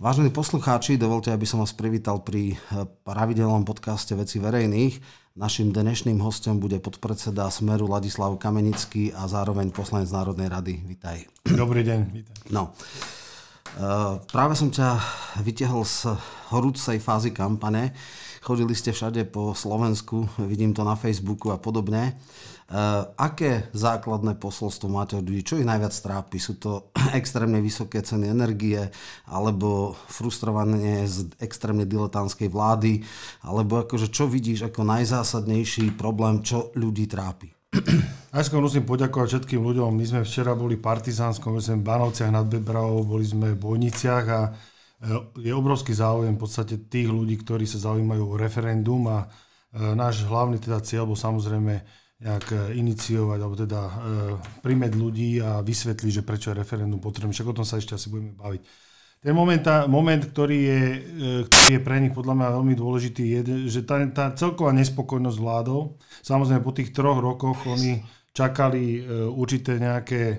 Vážení poslucháči, dovolte, aby som vás privítal pri eh, pravidelnom podcaste Veci verejných. Našim dnešným hostom bude podpredseda Smeru Ladislav Kamenický a zároveň poslanec Národnej rady. Vítaj. Dobrý deň, vítaj. No, eh, práve som ťa vytiahol z horúcej fázy kampane. Chodili ste všade po Slovensku, vidím to na Facebooku a podobne. Uh, aké základné posolstvo máte od ľudí? Čo ich najviac trápi? Sú to extrémne vysoké ceny energie, alebo frustrovanie z extrémne diletantskej vlády, alebo akože čo vidíš ako najzásadnejší problém, čo ľudí trápi? Najskôr musím poďakovať všetkým ľuďom. My sme včera boli v Partizánskom, my sme v Banovciach nad Bebravou, boli sme v Bojniciach a e, je obrovský záujem v podstate tých ľudí, ktorí sa zaujímajú o referendum a e, náš hlavný teda cieľ bol samozrejme nejak e, iniciovať, alebo teda e, primeť ľudí a vysvetliť, že prečo je referendum potrebné. Však o tom sa ešte asi budeme baviť. Ten moment, tá, moment ktorý, je, e, ktorý je pre nich podľa mňa veľmi dôležitý, je, že tá, tá celková nespokojnosť vládou, samozrejme po tých troch rokoch oni čakali e, určité nejaké e,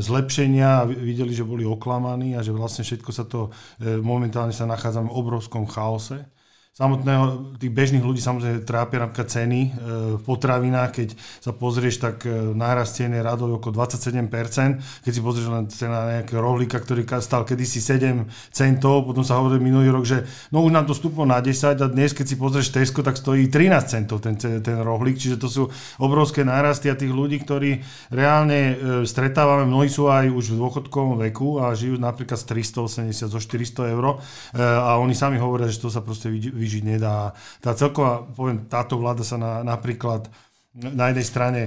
zlepšenia a videli, že boli oklamaní a že vlastne všetko sa to, e, momentálne sa nachádzame v obrovskom chaose samotného, tých bežných ľudí samozrejme trápia napríklad ceny e, v potravinách, keď sa pozrieš, tak e, nárast cien je radov okolo 27%, keď si pozrieš len cena nejakého rohlíka, ktorý stal kedysi 7 centov, potom sa hovorí minulý rok, že no už nám to stúplo na 10 a dnes, keď si pozrieš Tesco, tak stojí 13 centov ten, ten rohlík, čiže to sú obrovské nárasty a tých ľudí, ktorí reálne e, stretávame, mnohí sú aj už v dôchodkovom veku a žijú napríklad z 380 zo 400 eur. A oni sami hovoria, že to sa proste vyžiť nedá. Tá celková, poviem, táto vláda sa na, napríklad na jednej strane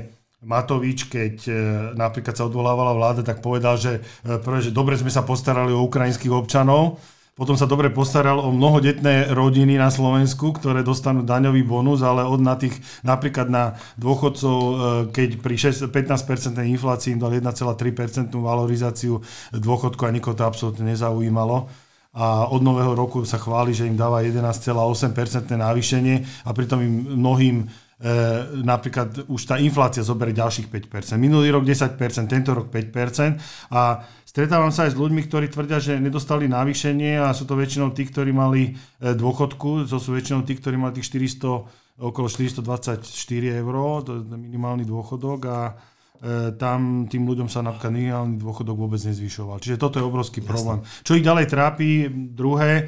Matovič, keď e, napríklad sa odvolávala vláda, tak povedal, že, e, prvé, že dobre sme sa postarali o ukrajinských občanov, potom sa dobre postaral o mnohodetné rodiny na Slovensku, ktoré dostanú daňový bonus, ale od na tých, napríklad na dôchodcov, e, keď pri 6, 15% inflácii im dal 1,3% valorizáciu dôchodku a nikoho to absolútne nezaujímalo a od nového roku sa chváli, že im dáva 11,8% navýšenie a pritom im mnohým e, napríklad už tá inflácia zoberie ďalších 5%. Minulý rok 10%, tento rok 5% a stretávam sa aj s ľuďmi, ktorí tvrdia, že nedostali navýšenie a sú to väčšinou tí, ktorí mali e, dôchodku, to sú väčšinou tí, ktorí mali tých 400, okolo 424 eur, to je minimálny dôchodok a tam tým ľuďom sa napríklad minimálny dôchodok vôbec nezvyšoval. Čiže toto je obrovský Jasne. problém. Čo ich ďalej trápi, druhé, e,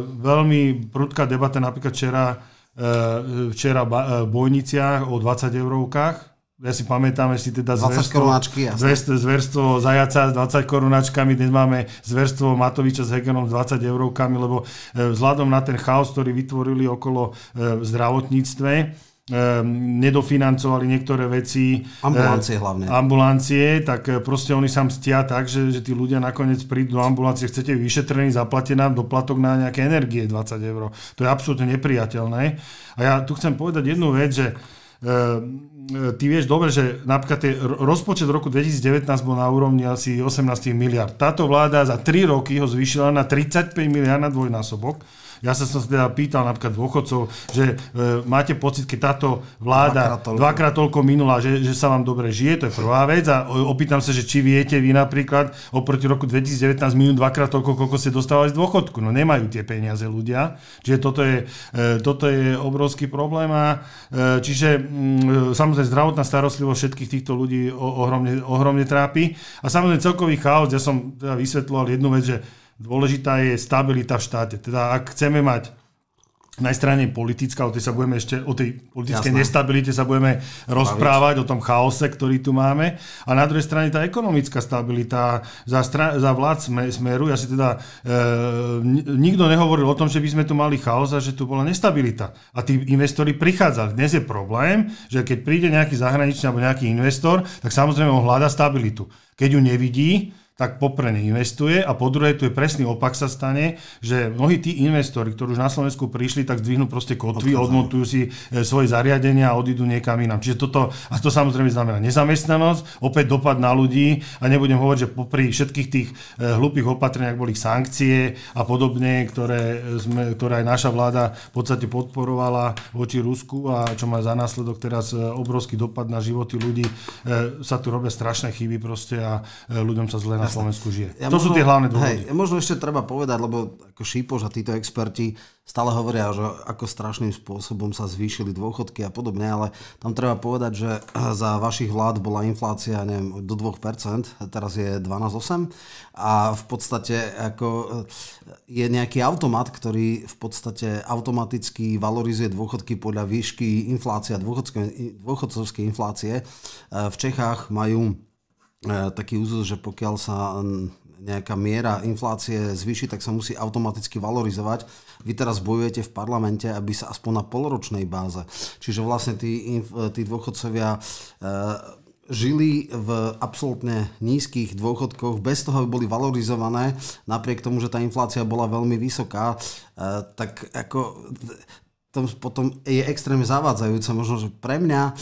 veľmi prudká debata napríklad včera, e, včera v Bojniciach o 20 eurovkách, ja si pamätám si teda zverstvo, zverstvo, zverstvo Zajaca s 20 korunáčkami, dnes máme zverstvo Matoviča s Hegenom s 20 eurovkami, lebo vzhľadom na ten chaos, ktorý vytvorili okolo v zdravotníctve, nedofinancovali niektoré veci. Ambulancie hlavne. Ambulancie, tak eh, proste oni sa mstia tak, že, že tí ľudia nakoniec prídu do ambulancie, chcete vyšetrený, zaplatie nám doplatok na nejaké energie 20 eur. To je absolútne nepriateľné. A ja tu chcem povedať jednu vec, že ehm, ty vieš dobre, že napríklad tie, rozpočet roku 2019 bol na úrovni asi 18 miliard. Táto vláda za 3 roky ho zvýšila na 35 miliard na dvojnásobok ja sa som teda pýtal napríklad dôchodcov, že e, máte pocit, keď táto vláda dvakrát toľko, dvakrát toľko minula, že, že sa vám dobre žije, to je prvá vec. A opýtam sa, že či viete vy napríklad oproti roku 2019 minút dvakrát toľko, koľko ste dostávali z dôchodku. No nemajú tie peniaze ľudia. Čiže toto je, e, toto je obrovský problém. A, e, čiže mm, samozrejme zdravotná starostlivosť všetkých týchto ľudí ohromne, ohromne trápi. A samozrejme celkový chaos, ja som teda vysvetloval jednu vec, že Dôležitá je stabilita v štáte. Teda ak chceme mať na strane politická, o tej sa budeme ešte, o tej politickej Jasné. nestabilite sa budeme rozprávať, o tom chaose, ktorý tu máme. A na druhej strane tá ekonomická stabilita za, stra- za vlád smeru, ja si teda, e, nikto nehovoril o tom, že by sme tu mali chaos a že tu bola nestabilita. A tí investori prichádzali. Dnes je problém, že keď príde nejaký zahraničný alebo nejaký investor, tak samozrejme on hľada stabilitu. Keď ju nevidí, tak poprvé investuje a po druhé tu je presný opak sa stane, že mnohí tí investori, ktorí už na Slovensku prišli, tak zdvihnú proste kotvy, odmontujú si e, svoje zariadenia a odídu niekam inám. Čiže toto, a to samozrejme znamená nezamestnanosť, opäť dopad na ľudí a nebudem hovoriť, že popri všetkých tých e, hlupých opatreniach boli sankcie a podobne, ktoré, sme, ktoré aj naša vláda v podstate podporovala voči Rusku a čo má za následok teraz e, obrovský dopad na životy ľudí, sa tu robia strašné chyby proste a ľuďom sa zle na Slovensku žije. Ja to možno, sú tie hlavné dôvody. Hej, možno ešte treba povedať, lebo ako Šípoš a títo experti stále hovoria, že ako strašným spôsobom sa zvýšili dôchodky a podobne, ale tam treba povedať, že za vašich vlád bola inflácia neviem, do 2%, teraz je 12,8 a v podstate ako je nejaký automat, ktorý v podstate automaticky valorizuje dôchodky podľa výšky inflácia, dôchodcovskej inflácie. V Čechách majú E, taký úzus, že pokiaľ sa nejaká miera inflácie zvýši, tak sa musí automaticky valorizovať. Vy teraz bojujete v parlamente, aby sa aspoň na polročnej báze. Čiže vlastne tí, tí dôchodcovia e, žili v absolútne nízkych dôchodkoch bez toho, aby boli valorizované, napriek tomu, že tá inflácia bola veľmi vysoká, e, tak ako to potom je extrémne zavádzajúce. Možno, že pre mňa e,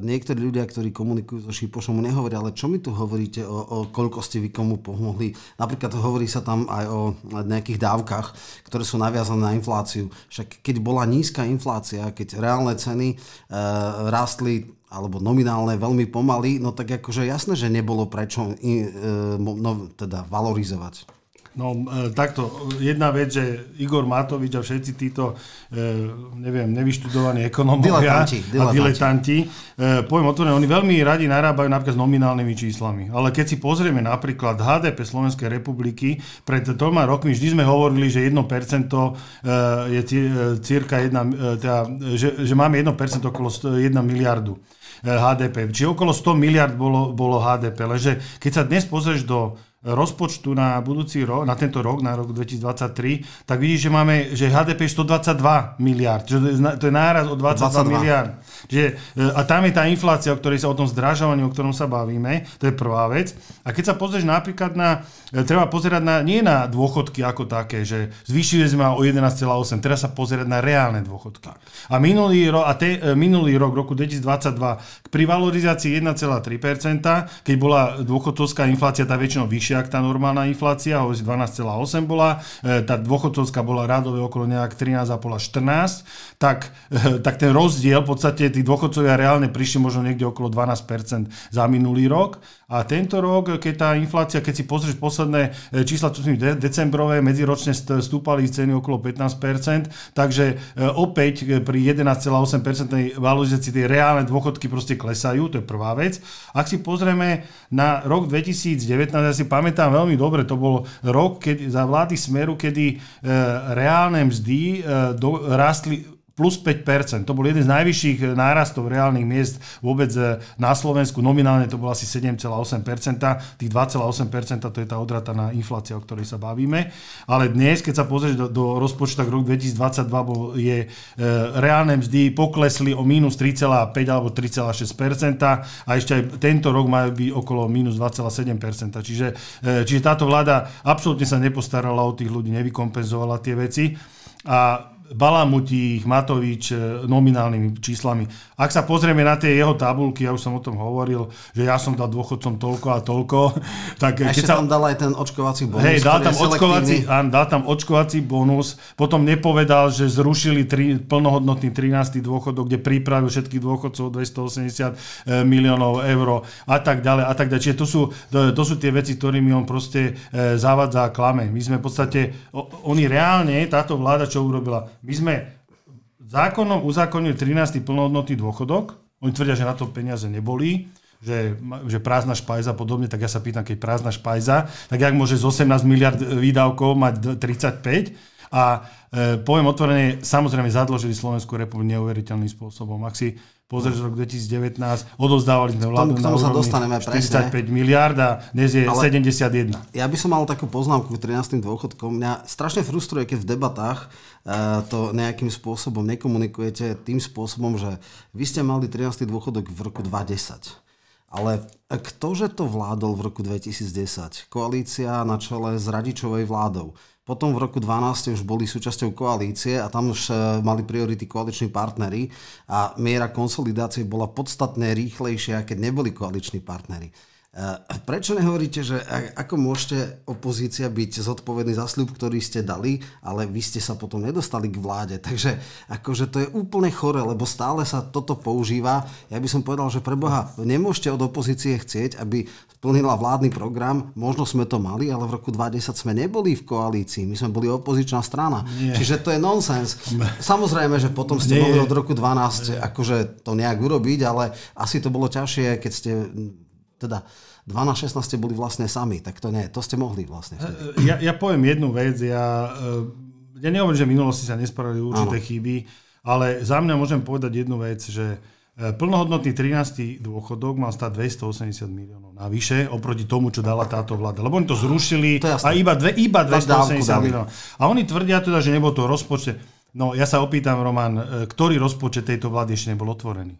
niektorí ľudia, ktorí komunikujú so Šipošom, nehovoria, ale čo mi tu hovoríte o, o koľko ste vy komu pomohli. Napríklad hovorí sa tam aj o nejakých dávkach, ktoré sú naviazané na infláciu. Však keď bola nízka inflácia, keď reálne ceny e, rástli alebo nominálne veľmi pomaly, no tak akože jasné, že nebolo prečo e, no, teda valorizovať. No e, takto, jedna vec, že Igor Matovič a všetci títo, e, neviem, nevyštudovaní ekonomovia diletanti, diletanti. a diletanti, e, poviem otvorene, oni veľmi radi narábajú napríklad s nominálnymi číslami. Ale keď si pozrieme napríklad HDP Slovenskej republiky, pred troma rokmi vždy sme hovorili, že 1% je cirka 1, teda, že, že máme 1% okolo 1 miliardu. HDP. Čiže okolo 100 miliard bolo, bolo HDP. Lenže keď sa dnes pozrieš do rozpočtu na budúci rok, na tento rok, na rok 2023, tak vidíš, že máme, že HDP je 122 miliard, že to je náraz o 22, 22. miliard. Že, a tam je tá inflácia, o ktorej sa o tom zdražovaní, o ktorom sa bavíme, to je prvá vec. A keď sa pozrieš napríklad na, e, treba pozerať na, nie na dôchodky ako také, že zvýšili sme o 11,8, teraz sa pozerať na reálne dôchodky. A minulý, ro, a te, e, minulý rok, roku 2022, pri valorizácii 1,3%, keď bola dôchodcovská inflácia tá väčšinou vyššia, vyššia ako tá normálna inflácia, hovorí 12,8 bola, e, tá dôchodcovská bola rádové okolo nejak 13,5 až 14, tak, e, tak ten rozdiel, v podstate tí dôchodcovia reálne prišli možno niekde okolo 12% za minulý rok a tento rok, keď tá inflácia, keď si pozrieš posledné e, čísla, čo sú decembrové, medziročne stúpali ceny okolo 15%, takže opäť pri 11,8% valorizácii tie reálne dôchodky proste klesajú, to je prvá vec. Ak si pozrieme na rok 2019, ja si pamätám, veľmi dobre, to bol rok keď, za vlády Smeru, kedy e, reálne mzdy e, do, rastli plus 5%. To bol jeden z najvyšších eh, nárastov reálnych miest vôbec eh, na Slovensku. Nominálne to bolo asi 7,8%. Tých 2,8% to je tá odrataná inflácia, o ktorej sa bavíme. Ale dnes, keď sa pozrieš do, do rozpočtu, tak rok 2022 bol, je e, reálne mzdy poklesli o minus 3,5 alebo 3,6% a ešte aj tento rok majú byť okolo minus 2,7%. Čiže, e, čiže táto vláda absolútne sa nepostarala o tých ľudí, nevykompenzovala tie veci. A balamutí ich Matovič e, nominálnymi číslami. Ak sa pozrieme na tie jeho tabulky, ja už som o tom hovoril, že ja som dal dôchodcom toľko a toľko. Tak a keď sa tam dal aj ten očkovací bonus. Hej, dal tam, očkovací, áno, dal tam očkovací bonus, potom nepovedal, že zrušili tri, plnohodnotný 13. dôchodok, kde pripravil všetkých dôchodcov 280 e, miliónov eur a tak ďalej a tak ďalej. Čiže to sú, to, to sú tie veci, ktorými on proste e, zavadza a klame. My sme v podstate, oni reálne, táto vláda, čo urobila, my sme zákonom uzákonili 13. plnohodnotný dôchodok. Oni tvrdia, že na to peniaze neboli že, že prázdna špajza a podobne, tak ja sa pýtam, keď prázdna špajza, tak jak môže z 18 miliard výdavkov mať 35? A e, poviem otvorene, samozrejme zadložili Slovenskú republiku neuveriteľným spôsobom. Ak si pozrieš rok 2019, odovzdávali sme vládu na sa dostaneme 45 presne. miliard a dnes je Ale 71. Ja by som mal takú poznámku k 13. dôchodkom. Mňa strašne frustruje, keď v debatách uh, to nejakým spôsobom nekomunikujete tým spôsobom, že vy ste mali 13. dôchodok v roku 2010. Ale ktože to vládol v roku 2010? Koalícia na čele s Radičovej vládou. Potom v roku 12 už boli súčasťou koalície a tam už e, mali priority koaliční partnery a miera konsolidácie bola podstatne rýchlejšia, keď neboli koaliční partnery. Prečo nehovoríte, že ako môžete opozícia byť zodpovedný za sľub, ktorý ste dali, ale vy ste sa potom nedostali k vláde. Takže akože to je úplne chore, lebo stále sa toto používa. Ja by som povedal, že pre Boha nemôžete od opozície chcieť, aby plnila vládny program. Možno sme to mali, ale v roku 2010 sme neboli v koalícii. My sme boli opozičná strana. Nie. Čiže to je nonsens. Samozrejme, že potom ste mohli od roku 12 akože to nejak urobiť, ale asi to bolo ťažšie, keď ste teda 2 na 16 ste boli vlastne sami, tak to nie, to ste mohli vlastne. Vtedy. Ja, ja poviem jednu vec, ja, eh, ja nehovorím, že v minulosti sa nespravili určité ano. chyby, ale za mňa môžem povedať jednu vec, že plnohodnotný 13. dôchodok mal stať 280 miliónov navyše oproti tomu, čo dala táto vláda. Lebo oni to zrušili to a iba, dve, iba 280 miliónov. A oni tvrdia teda, že nebol to rozpočet. No ja sa opýtam, Roman, ktorý rozpočet tejto vlády ešte nebol otvorený?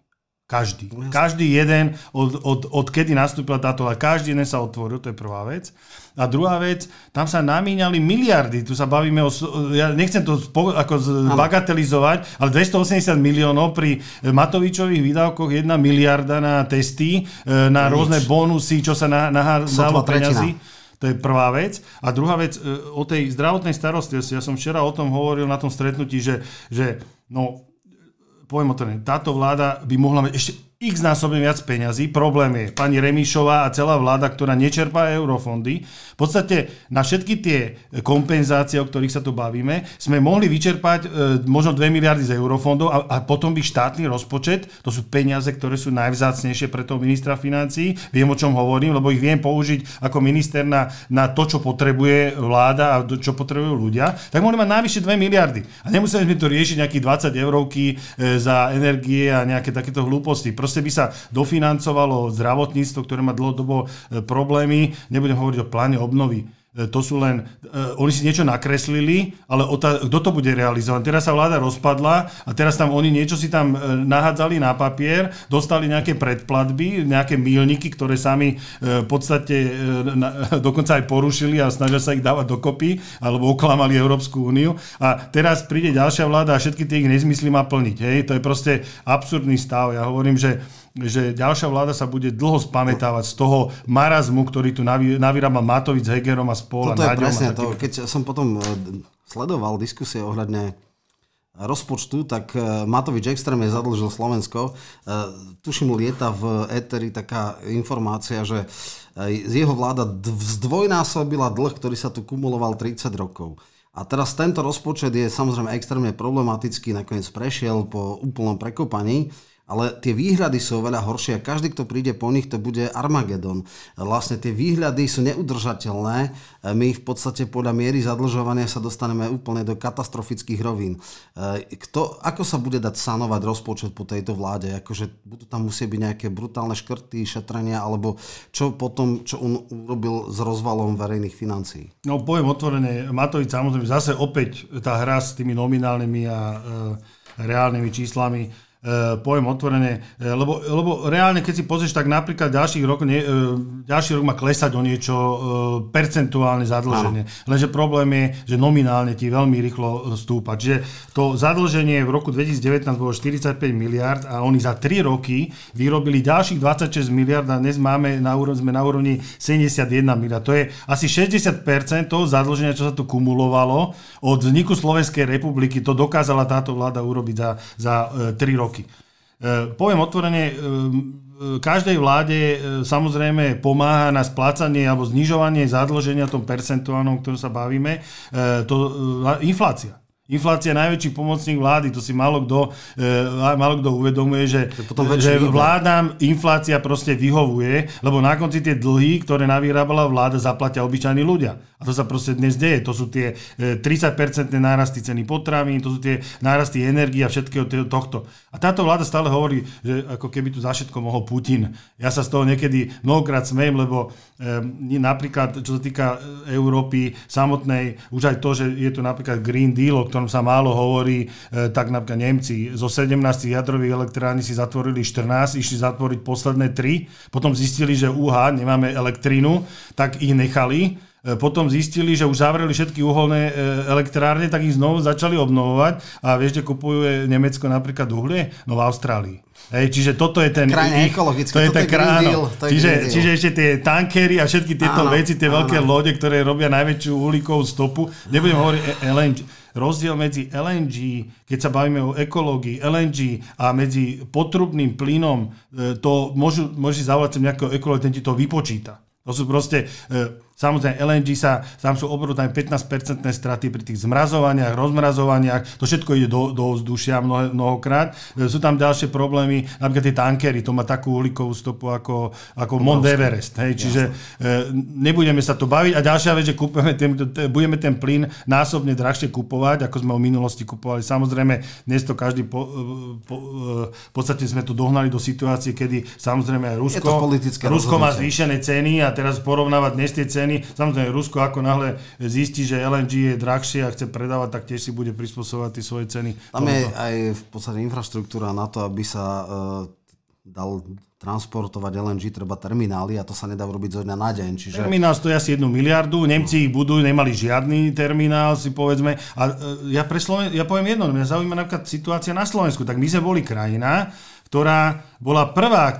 Každý. Každý jeden, od, od, od kedy nastúpila táto vláda, každý jeden sa otvoril, to je prvá vec. A druhá vec, tam sa namíňali miliardy, tu sa bavíme o, ja nechcem to spo, ako bagatelizovať, ale 280 miliónov pri Matovičových výdavkoch, jedna miliarda na testy, e, na rôzne bonusy, čo sa nahádzalo peniazy. To je prvá vec. A druhá vec, e, o tej zdravotnej starostlivosti, ja som včera o tom hovoril na tom stretnutí, že, že no, poviem o táto vláda by mohla mať ešte x násobne viac peňazí. Problém je pani Remišová a celá vláda, ktorá nečerpá eurofondy. V podstate na všetky tie kompenzácie, o ktorých sa tu bavíme, sme mohli vyčerpať e, možno 2 miliardy z eurofondov a, a potom by štátny rozpočet, to sú peniaze, ktoré sú najvzácnejšie pre toho ministra financí, viem o čom hovorím, lebo ich viem použiť ako minister na, na to, čo potrebuje vláda a čo potrebujú ľudia, tak mohli mať najvyššie 2 miliardy. A nemuseli sme to riešiť nejakých 20 eurovky e, za energie a nejaké takéto hlúposti. Proste proste by sa dofinancovalo zdravotníctvo, ktoré má dlhodobo e, problémy, nebudem hovoriť o pláne obnovy to sú len, uh, oni si niečo nakreslili, ale ota, kto to bude realizovať? Teraz sa vláda rozpadla a teraz tam oni niečo si tam uh, nahádzali na papier, dostali nejaké predplatby, nejaké mílniky, ktoré sami uh, v podstate uh, na, dokonca aj porušili a snažia sa ich dávať dokopy, alebo oklamali Európsku úniu. A teraz príde ďalšia vláda a všetky tie ich nezmysly má plniť. Hej? To je proste absurdný stav. Ja hovorím, že že ďalšia vláda sa bude dlho spamätávať z toho marazmu, ktorý tu navyrába Matovic, Hegerom a spol. Toto je presne to. Keď som potom e, sledoval diskusie ohľadne rozpočtu, tak e, Matovič extrémne zadlžil Slovensko. E, tuším, lieta v éteri taká informácia, že jeho vláda zdvojnásobila dlh, ktorý sa tu kumuloval 30 rokov. A teraz tento rozpočet je samozrejme extrémne problematický, nakoniec prešiel po úplnom prekopaní ale tie výhľady sú oveľa horšie a každý, kto príde po nich, to bude Armagedon. Vlastne tie výhľady sú neudržateľné. My v podstate podľa miery zadlžovania sa dostaneme úplne do katastrofických rovín. Kto, ako sa bude dať sanovať rozpočet po tejto vláde? Akože budú tam musieť byť nejaké brutálne škrty, šetrenia, alebo čo potom, čo on urobil s rozvalom verejných financií? No poviem otvorene, Matovič samozrejme zase opäť tá hra s tými nominálnymi a e, reálnymi číslami poviem otvorene, uh, lebo, lebo reálne, keď si pozrieš, tak napríklad ďalší rok, nie, uh, ďalší rok má klesať o niečo percentuálne zadlženie. Áno. Lenže problém je, že nominálne ti veľmi rýchlo stúpa. Čiže to zadlženie v roku 2019 bolo 45 miliard a oni za 3 roky vyrobili ďalších 26 miliard a dnes máme na úrovni, sme na úrovni 71 miliard. To je asi 60% toho zadlženia, čo sa tu kumulovalo od vzniku Slovenskej republiky. To dokázala táto vláda urobiť za, za 3 roky roky. E, poviem otvorene, e, každej vláde e, samozrejme pomáha na splácanie alebo znižovanie zadlženia tom percentuálnom, o ktorom sa bavíme, to inflácia. Inflácia je najväčší pomocník vlády, to si málo kto, e, málo kto uvedomuje, že, že vládám inflácia proste vyhovuje, lebo na konci tie dlhy, ktoré navyrábala vláda, zaplatia obyčajní ľudia. A to sa proste dnes deje. To sú tie 30% e, nárasty ceny potravín, to sú tie nárasty energie a všetkého tohto. A táto vláda stále hovorí, že ako keby tu za všetko mohol Putin. Ja sa z toho niekedy mnohokrát smejem, lebo e, napríklad, čo sa týka Európy samotnej, už aj to, že je tu napríklad Green Deal, ktorom sa málo hovorí, e, tak napríklad Nemci zo 17 jadrových elektrární si zatvorili 14, išli zatvoriť posledné 3, potom zistili, že UH, nemáme elektrínu, tak ich nechali E, potom zistili, že už zavreli všetky uholné e, elektrárne, tak ich znovu začali obnovovať a vieš, kde kupuje Nemecko napríklad uhlie? No v Austrálii. Hej, čiže toto je ten... Krajne ekologické, to je ten krán, čiže, čiže ešte tie tankery a všetky tieto áno, veci, tie áno. veľké lode, ktoré robia najväčšiu uhlíkovú stopu. Nebudem hovoriť LNG. Rozdiel medzi LNG, keď sa bavíme o ekológii, LNG a medzi potrubným plynom, e, to môžu, môže zavolať sem nejakého ekologa, ten ti to vypočíta. To sú proste, e, samozrejme LNG sa, tam sú obrovské 15% straty pri tých zmrazovaniach, rozmrazovaniach, to všetko ide do, do vzdušia mnoho, mnohokrát. E, sú tam ďalšie problémy, napríklad tie tankery, to má takú uhlíkovú stopu ako, ako Mount Everest. Hej, čiže e, nebudeme sa to baviť. A ďalšia vec, že kúpeme ten, budeme ten plyn násobne drahšie kupovať, ako sme ho v minulosti kupovali. Samozrejme, dnes to každý po, po, v podstate sme to dohnali do situácie, kedy samozrejme aj Rusko, Rusko má zvýšené ceny a teraz porovnávať dnes tie ceny. Samozrejme, Rusko ako náhle zistí, že LNG je drahšie a chce predávať, tak tiež si bude prispôsobovať tie svoje ceny. Tam je aj v podstate infraštruktúra na to, aby sa uh, dal transportovať LNG, treba terminály a to sa nedá urobiť zo dňa na deň. Čiže... Terminál stojí asi jednu miliardu, Nemci ich budujú, nemali žiadny terminál, si povedzme. A e, ja, pre Sloven... ja poviem jedno, mňa zaujíma napríklad situácia na Slovensku. Tak my sme boli krajina, ktorá bola prvá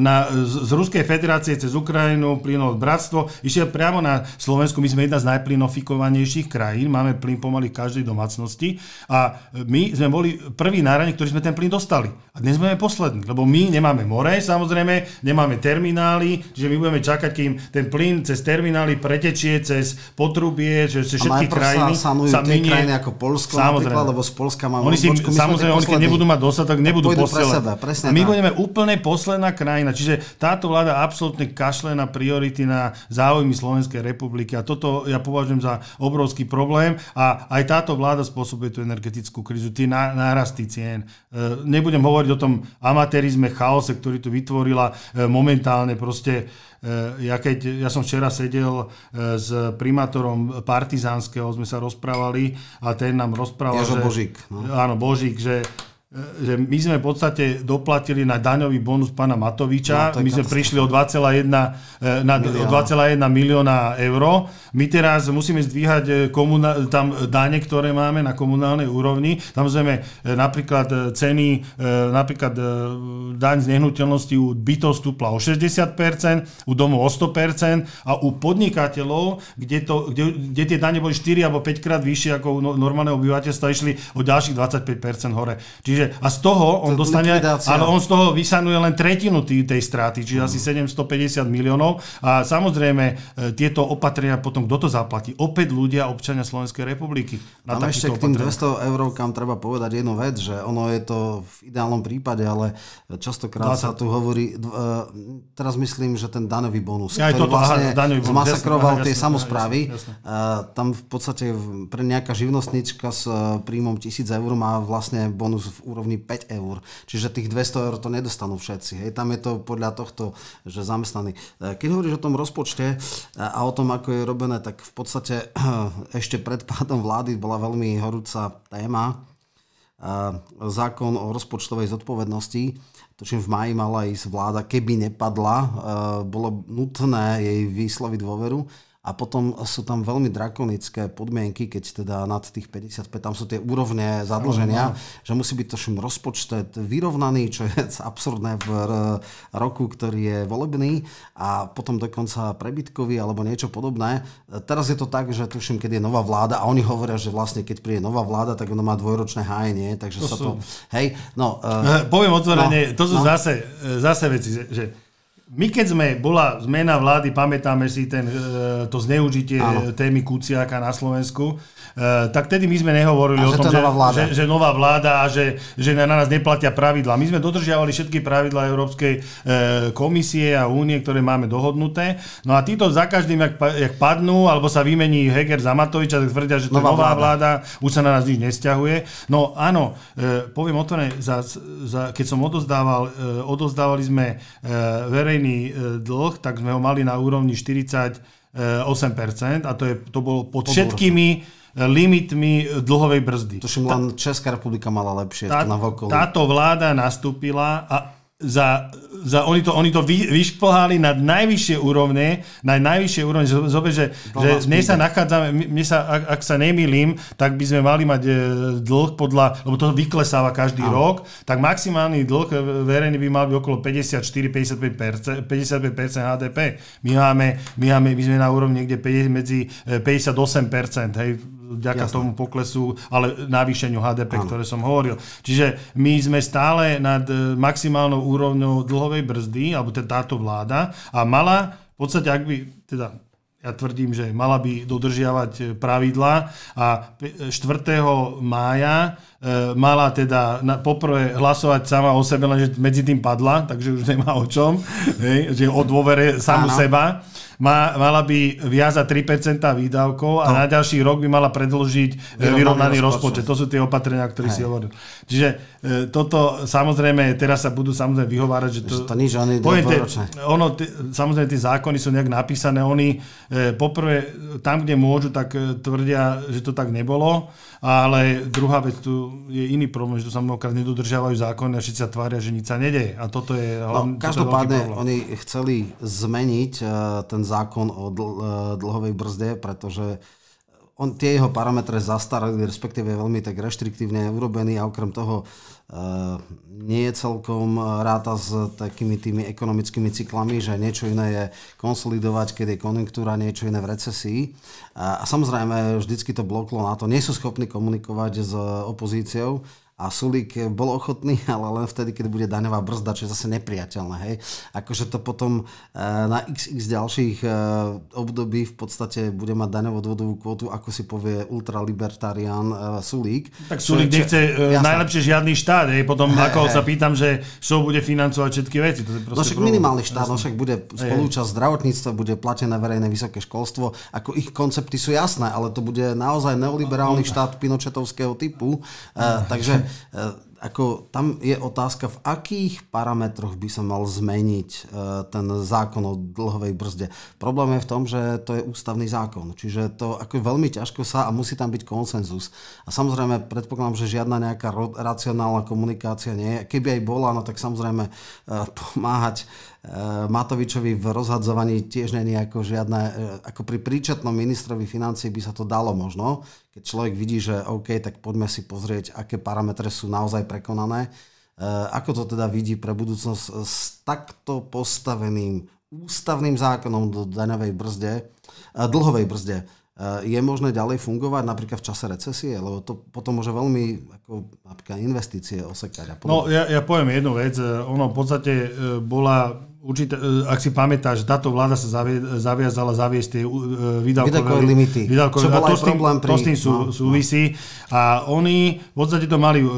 na, z Ruskej federácie cez Ukrajinu, plynovod Bratstvo, išiel priamo na Slovensku. My sme jedna z najplynofikovanejších krajín, máme plyn pomaly v každej domácnosti a my sme boli prví nárani, ktorí sme ten plyn dostali. A dnes sme poslední, lebo my nemáme more, samozrejme, nemáme terminály, čiže my budeme čakať, kým ten plyn cez terminály pretečie cez potrubie, cez všetky krajiny. Sa sa minie, krajiny ako Polsko, samozrejme. lebo z Polska máme oni si, samozrejme, oni keď nebudú mať dostatok, nebudú pre seba, presne A my tak. budeme úplne posledná krajina. Čiže táto vláda absolútne kašle na priority na záujmy Slovenskej republiky. A toto ja považujem za obrovský problém. A aj táto vláda spôsobuje tú energetickú krízu, tie nárasty cien. E, nebudem hovoriť o tom amatérizme, chaose, ktorý tu vytvorila e, momentálne proste e, ja, keď, ja som včera sedel s primátorom Partizánskeho, sme sa rozprávali a ten nám rozprával, Ježo že... Božík. No. Áno, Božík, že že my sme v podstate doplatili na daňový bonus pána Matoviča. No, my sme prišli o 2,1 e, na, milióna. milióna eur. My teraz musíme zdvíhať e, komunál, tam dane, ktoré máme na komunálnej úrovni. Tam sme e, napríklad ceny, napríklad daň z nehnuteľnosti u bytov stúpla o 60%, u domov o 100% a u podnikateľov, kde, to, kde, kde tie dane boli 4 alebo 5 krát vyššie ako u no, normálneho obyvateľstva, išli o ďalších 25% hore. Čiže Čiže, a z toho on to dostane, ale on z toho vysanuje len tretinu tý, tej straty, čiže mm. asi 750 miliónov. A samozrejme, e, tieto opatrenia potom kto to zaplatí? Opäť ľudia, občania Slovenskej republiky. Na Tam ešte k tým 200 eur, kam treba povedať jednu vec, že ono je to v ideálnom prípade, ale častokrát 20. sa tu hovorí, uh, teraz myslím, že ten daňový bonus, ja, ktorý toto, vlastne aha, bonus, zmasakroval jasne, tie jasne, samozprávy, jasne, jasne. Tam v podstate pre nejaká živnostnička s príjmom 1000 eur má vlastne bonus v úrovni 5 eur. Čiže tých 200 eur to nedostanú všetci. Hej. Tam je to podľa tohto, že zamestnaní. E, keď hovoríš o tom rozpočte e, a o tom, ako je robené, tak v podstate ešte pred pádom vlády bola veľmi horúca téma. E, zákon o rozpočtovej zodpovednosti, tuším v maji mala ísť vláda, keby nepadla, bolo nutné jej vysloviť dôveru a potom sú tam veľmi drakonické podmienky, keď teda nad tých 55, tam sú tie úrovne zadlženia, no, no. že musí byť toším rozpočet vyrovnaný, čo je absurdné v roku, ktorý je volebný a potom dokonca prebytkový alebo niečo podobné. Teraz je to tak, že tuším, keď je nová vláda a oni hovoria, že vlastne keď príde nová vláda, tak ona má dvojročné hájenie, takže to sa sú... to... Hej, no... Uh, Poviem otvorene, no, to sú no. zase, zase veci, že my keď sme, bola zmena vlády, pamätáme si ten, e, to zneužitie Áno. témy Kuciaka na Slovensku, e, tak tedy my sme nehovorili a o tom, že, že, že nová vláda a že, že na nás neplatia pravidla. My sme dodržiavali všetky pravidla Európskej e, komisie a únie, ktoré máme dohodnuté. No a títo za každým, jak, jak padnú, alebo sa vymení Heger za Matoviča, tak tvrdia, že to nová, nová vláda. vláda, už sa na nás nič nesťahuje. No áno, poviem otvorene, za, za, keď som odozdával, odozdávali sme verej verejný e, dlh, tak sme ho mali na úrovni 48% a to, je, to bolo pod všetkými e, limitmi dlhovej brzdy. Tuším, len Česká republika mala lepšie. Tá, táto vláda nastúpila a za, za, oni to, oni to vy, vyšplhali na najvyššie úrovne, na najvyššie úrovne, zobe, že, že dnes sa nachádzame, mne sa, ak, ak sa nemýlim, tak by sme mali mať e, dlh podľa, lebo to vyklesáva každý Aha. rok, tak maximálny dlh verejný by mal byť okolo 54-55% 55% HDP. My máme, my máme, my sme na úrovni niekde medzi 58%, e, hej, vďaka Jasne. tomu poklesu, ale navýšeniu HDP, ano. ktoré som hovoril. Čiže my sme stále nad e, maximálnou úrovňou dlhovej brzdy, alebo teda táto vláda, a mala v podstate, ak by, teda ja tvrdím, že mala by dodržiavať e, pravidla a 4. mája e, mala teda na, poprvé hlasovať sama o sebe, lenže medzi tým padla, takže už nemá o čom, hej, že o dôvere samu seba má, mala by viazať 3% výdavkov a to. na ďalší rok by mala predložiť vyrovnaný, vyrovnaný rozpočet. To sú tie opatrenia, o ktorých si hovoril. Čiže e, toto samozrejme, teraz sa budú samozrejme vyhovárať, že to... to nič, oni poviem, ono, t- samozrejme, tie zákony sú nejak napísané, oni e, poprvé tam, kde môžu, tak e, tvrdia, že to tak nebolo, ale druhá vec, tu je iný problém, že tu sa mnohokrát nedodržiavajú zákony a všetci sa tvária, že nič sa nedeje. A toto je hlavne... No, každopádne, oni chceli zmeniť uh, ten zákon o dl- e, dlhovej brzde, pretože on, tie jeho parametre zastarali, respektíve veľmi tak reštriktívne urobený a okrem toho uh, nie je celkom ráta s takými tými ekonomickými cyklami, že niečo iné je konsolidovať, keď je konjunktúra, niečo iné v recesii. A, a samozrejme, vždycky to bloklo na to. Nie sú schopní komunikovať s opozíciou a Sulík bol ochotný, ale len vtedy, keď bude daňová brzda, čo je zase nepriateľné. Hej? Akože to potom e, na xx ďalších e, období v podstate bude mať daňovú odvodovú kvotu, ako si povie ultralibertarián e, Sulík. Tak Sulík nechce jasné. najlepšie žiadny štát. Hej? Potom hey, ako hey. sa pýtam, že čo bude financovať všetky veci. To je no však minimálny štát, no však bude spolúčasť zdravotníctva, bude platené verejné vysoké školstvo. Ako ich koncepty sú jasné, ale to bude naozaj neoliberálny štát pinočetovského typu. E, takže ako tam je otázka, v akých parametroch by sa mal zmeniť e, ten zákon o dlhovej brzde. Problém je v tom, že to je ústavný zákon, čiže to ako veľmi ťažko sa a musí tam byť konsenzus. A samozrejme predpokladám, že žiadna nejaká racionálna komunikácia nie je. Keby aj bola, no tak samozrejme e, pomáhať Matovičovi v rozhadzovaní tiež je ako žiadne, ako pri príčetnom ministrovi financí by sa to dalo možno, keď človek vidí, že OK, tak poďme si pozrieť, aké parametre sú naozaj prekonané. E, ako to teda vidí pre budúcnosť s takto postaveným ústavným zákonom do daňovej brzde, e, dlhovej brzde, je možné ďalej fungovať napríklad v čase recesie, lebo to potom môže veľmi ako napríklad investície osekať. A no ja, ja poviem jednu vec. Ono v podstate bola určite, ak si pamätáš, táto vláda sa zavie, zaviazala zaviesť tie e, výdavkové, limity. Výdavkové, čo bol a to, s tým, pri... to s tým sú, no, no. súvisí. No. A oni v podstate to mali e,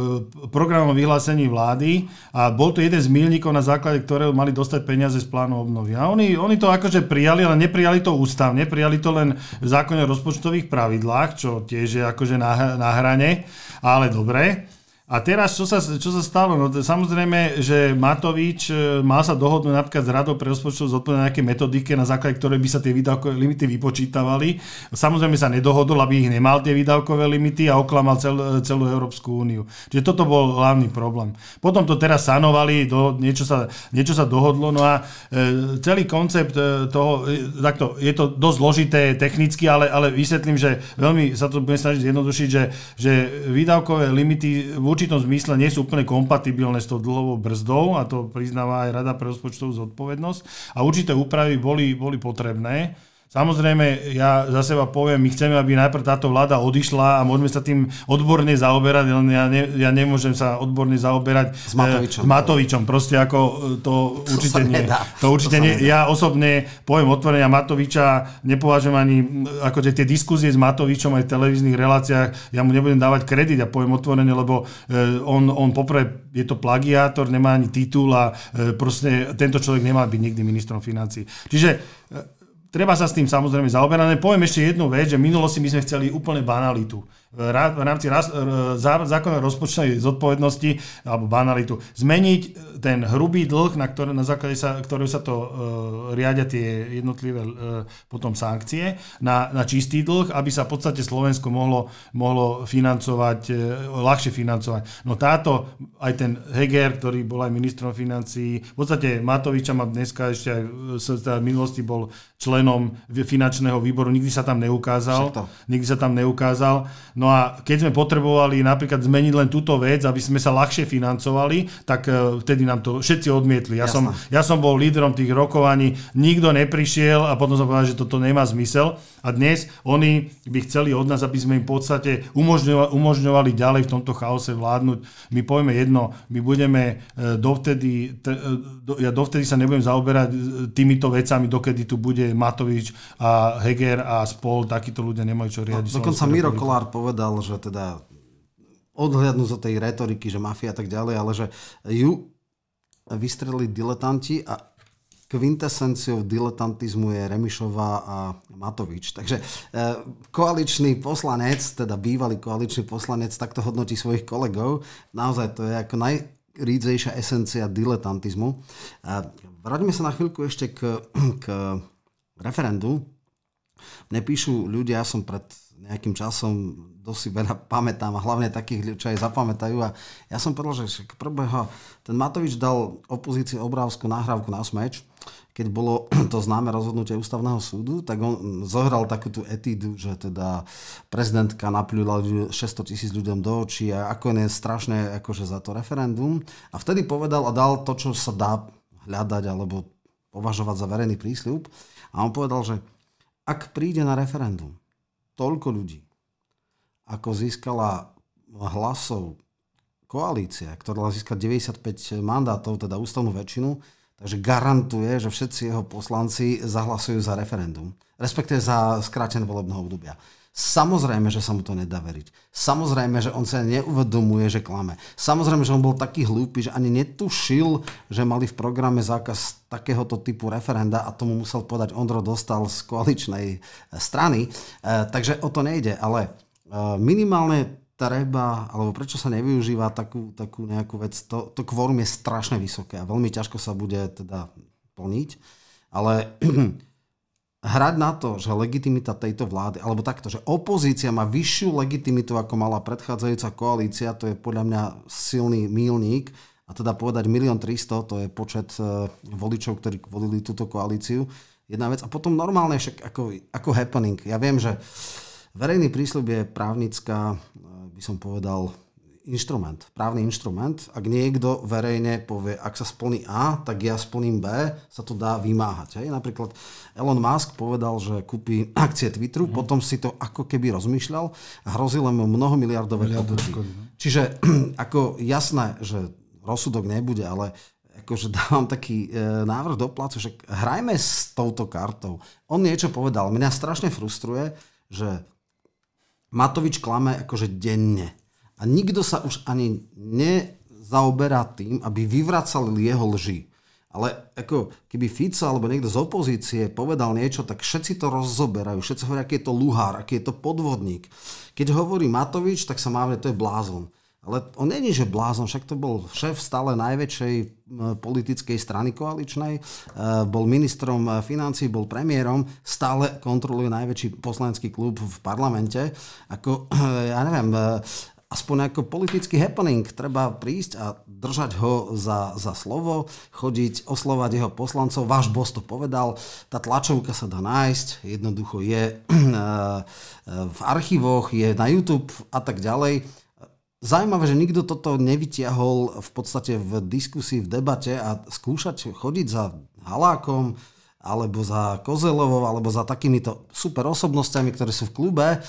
programom vyhlásení vlády a bol to jeden z milníkov, na základe ktorého mali dostať peniaze z plánu obnovy. A oni, oni to akože prijali, ale neprijali to ústavne, prijali to len v zákone o rozpočtových pravidlách, čo tiež je akože na, na hrane, ale dobre. A teraz, čo sa, čo sa stalo? No, samozrejme, že Matovič e, mal sa dohodnúť napríklad s radou pre rozpočtov zodpovedať nejaké metodike, na základe ktoré by sa tie výdavkové limity vypočítavali. Samozrejme sa nedohodol, aby ich nemal tie výdavkové limity a oklamal cel, celú Európsku úniu. Čiže toto bol hlavný problém. Potom to teraz sanovali, do, niečo, sa, niečo sa dohodlo, no a e, celý koncept e, toho, e, takto, je to dosť zložité technicky, ale, ale vysvetlím, že veľmi sa to budem snažiť zjednodušiť, že, že výdavkové limity v určitom zmysle nie sú úplne kompatibilné s tou dlhovou brzdou a to priznáva aj Rada pre rozpočtovú zodpovednosť a určité úpravy boli, boli potrebné. Samozrejme, ja za seba poviem, my chceme, aby najprv táto vláda odišla a môžeme sa tým odborne zaoberať, len ja, ne, ja nemôžem sa odborne zaoberať s Matovičom. E, s Matovičom. Proste ako e, to, to určite nie. To určite to nie. Ja osobne poviem otvorenia Matoviča, nepovažujem ani ako tie diskuzie s Matovičom aj v televíznych reláciách, ja mu nebudem dávať kredit, ja poviem otvorene, lebo e, on, on poprvé je to plagiátor, nemá ani titul a proste tento človek nemá byť nikdy ministrom financí. Čiže treba sa s tým samozrejme zaoberať. Poviem ešte jednu vec, že minulosti my sme chceli úplne banalitu v rámci zákona rozpočtovej zodpovednosti alebo banalitu zmeniť ten hrubý dlh, na, ktoré, na základe sa, ktorého sa to uh, riadia tie jednotlivé uh, potom sankcie, na, na čistý dlh, aby sa v podstate Slovensko mohlo, mohlo financovať, uh, ľahšie financovať. No táto, aj ten Heger, ktorý bol aj ministrom financií, v podstate Matoviča má dneska ešte aj v minulosti bol členom finančného výboru, nikdy sa tam neukázal. Nikdy sa tam neukázal. No a keď sme potrebovali napríklad zmeniť len túto vec, aby sme sa ľahšie financovali, tak e, vtedy nám to všetci odmietli. Ja, som, ja som bol lídrom tých rokovaní, nikto neprišiel a potom som povedal, že toto nemá zmysel. A dnes oni by chceli od nás, aby sme im v podstate umožňovali, umožňovali ďalej v tomto chaose vládnuť. My povieme jedno, my budeme e, dovtedy, e, ja dovtedy sa nebudem zaoberať týmito vecami, dokedy tu bude Matovič a Heger a spol, takíto ľudia nemajú čo riadiť. No, dokonca Miro Kolár povedal, že teda odhľadnú zo tej retoriky, že mafia a tak ďalej, ale že ju vystrelili diletanti a kvintesenciou diletantizmu je Remišová a Matovič. Takže e, koaličný poslanec, teda bývalý koaličný poslanec, takto hodnotí svojich kolegov. Naozaj to je ako najrídzejšia esencia diletantizmu. A vráťme sa na chvíľku ešte k, k referendu. Mne píšu ľudia, ja som pred nejakým časom dosť veľa pamätám a hlavne takých, čo aj zapamätajú. A ja som povedal, že prvého, ten Matovič dal opozícii obrovskú nahrávku na smeč, keď bolo to známe rozhodnutie ústavného súdu, tak on zohral takú tú etídu, že teda prezidentka napľula 600 tisíc ľuďom do očí a ako je strašné akože za to referendum. A vtedy povedal a dal to, čo sa dá hľadať alebo považovať za verejný prísľub. A on povedal, že ak príde na referendum toľko ľudí, ako získala hlasov koalícia, ktorá získa 95 mandátov, teda ústavnú väčšinu, takže garantuje, že všetci jeho poslanci zahlasujú za referendum, respektíve za skrátené volebného obdobia. Samozrejme, že sa mu to nedá veriť. Samozrejme, že on sa neuvedomuje, že klame. Samozrejme, že on bol taký hlúpy, že ani netušil, že mali v programe zákaz takéhoto typu referenda a tomu musel podať Ondro Dostal z koaličnej e, strany. E, takže o to nejde, ale e, minimálne treba, alebo prečo sa nevyužíva takú, takú nejakú vec, to, to kvorum je strašne vysoké a veľmi ťažko sa bude teda plniť, ale hrať na to, že legitimita tejto vlády, alebo takto, že opozícia má vyššiu legitimitu, ako mala predchádzajúca koalícia, to je podľa mňa silný mílnik, a teda povedať 1 300 to je počet e, voličov, ktorí volili túto koalíciu. Jedna vec. A potom normálne však ako, ako happening. Ja viem, že verejný prísľub je právnická, e, by som povedal, inštrument, právny inštrument. Ak niekto verejne povie, ak sa splní A, tak ja splním B, sa to dá vymáhať. Hej? Napríklad Elon Musk povedal, že kúpi akcie Twitteru, mm. potom si to ako keby rozmýšľal a hrozilo mu mnoho miliardové pokuty. No. Čiže ako jasné, že rozsudok nebude, ale akože dávam taký e, návrh do placu, že hrajme s touto kartou. On niečo povedal, mňa strašne frustruje, že Matovič klame akože denne a nikto sa už ani nezaoberá tým, aby vyvracal jeho lži. Ale ako keby Fico alebo niekto z opozície povedal niečo, tak všetci to rozzoberajú. Všetci hovoria, aký je to luhár, aký je to podvodník. Keď hovorí Matovič, tak sa máme, to je blázon. Ale on není, že blázon, však to bol šéf stále najväčšej politickej strany koaličnej, e, bol ministrom e, financí, bol premiérom, stále kontroluje najväčší poslanecký klub v parlamente. Ako, ja neviem, e, aspoň ako politický happening. Treba prísť a držať ho za, za slovo, chodiť, oslovať jeho poslancov. Váš boss to povedal, tá tlačovka sa dá nájsť, jednoducho je v archívoch, je na YouTube a tak ďalej. Zaujímavé, že nikto toto nevytiahol v podstate v diskusii, v debate a skúšať chodiť za Halákom, alebo za Kozelovou, alebo za takýmito super osobnostiami, ktoré sú v klube.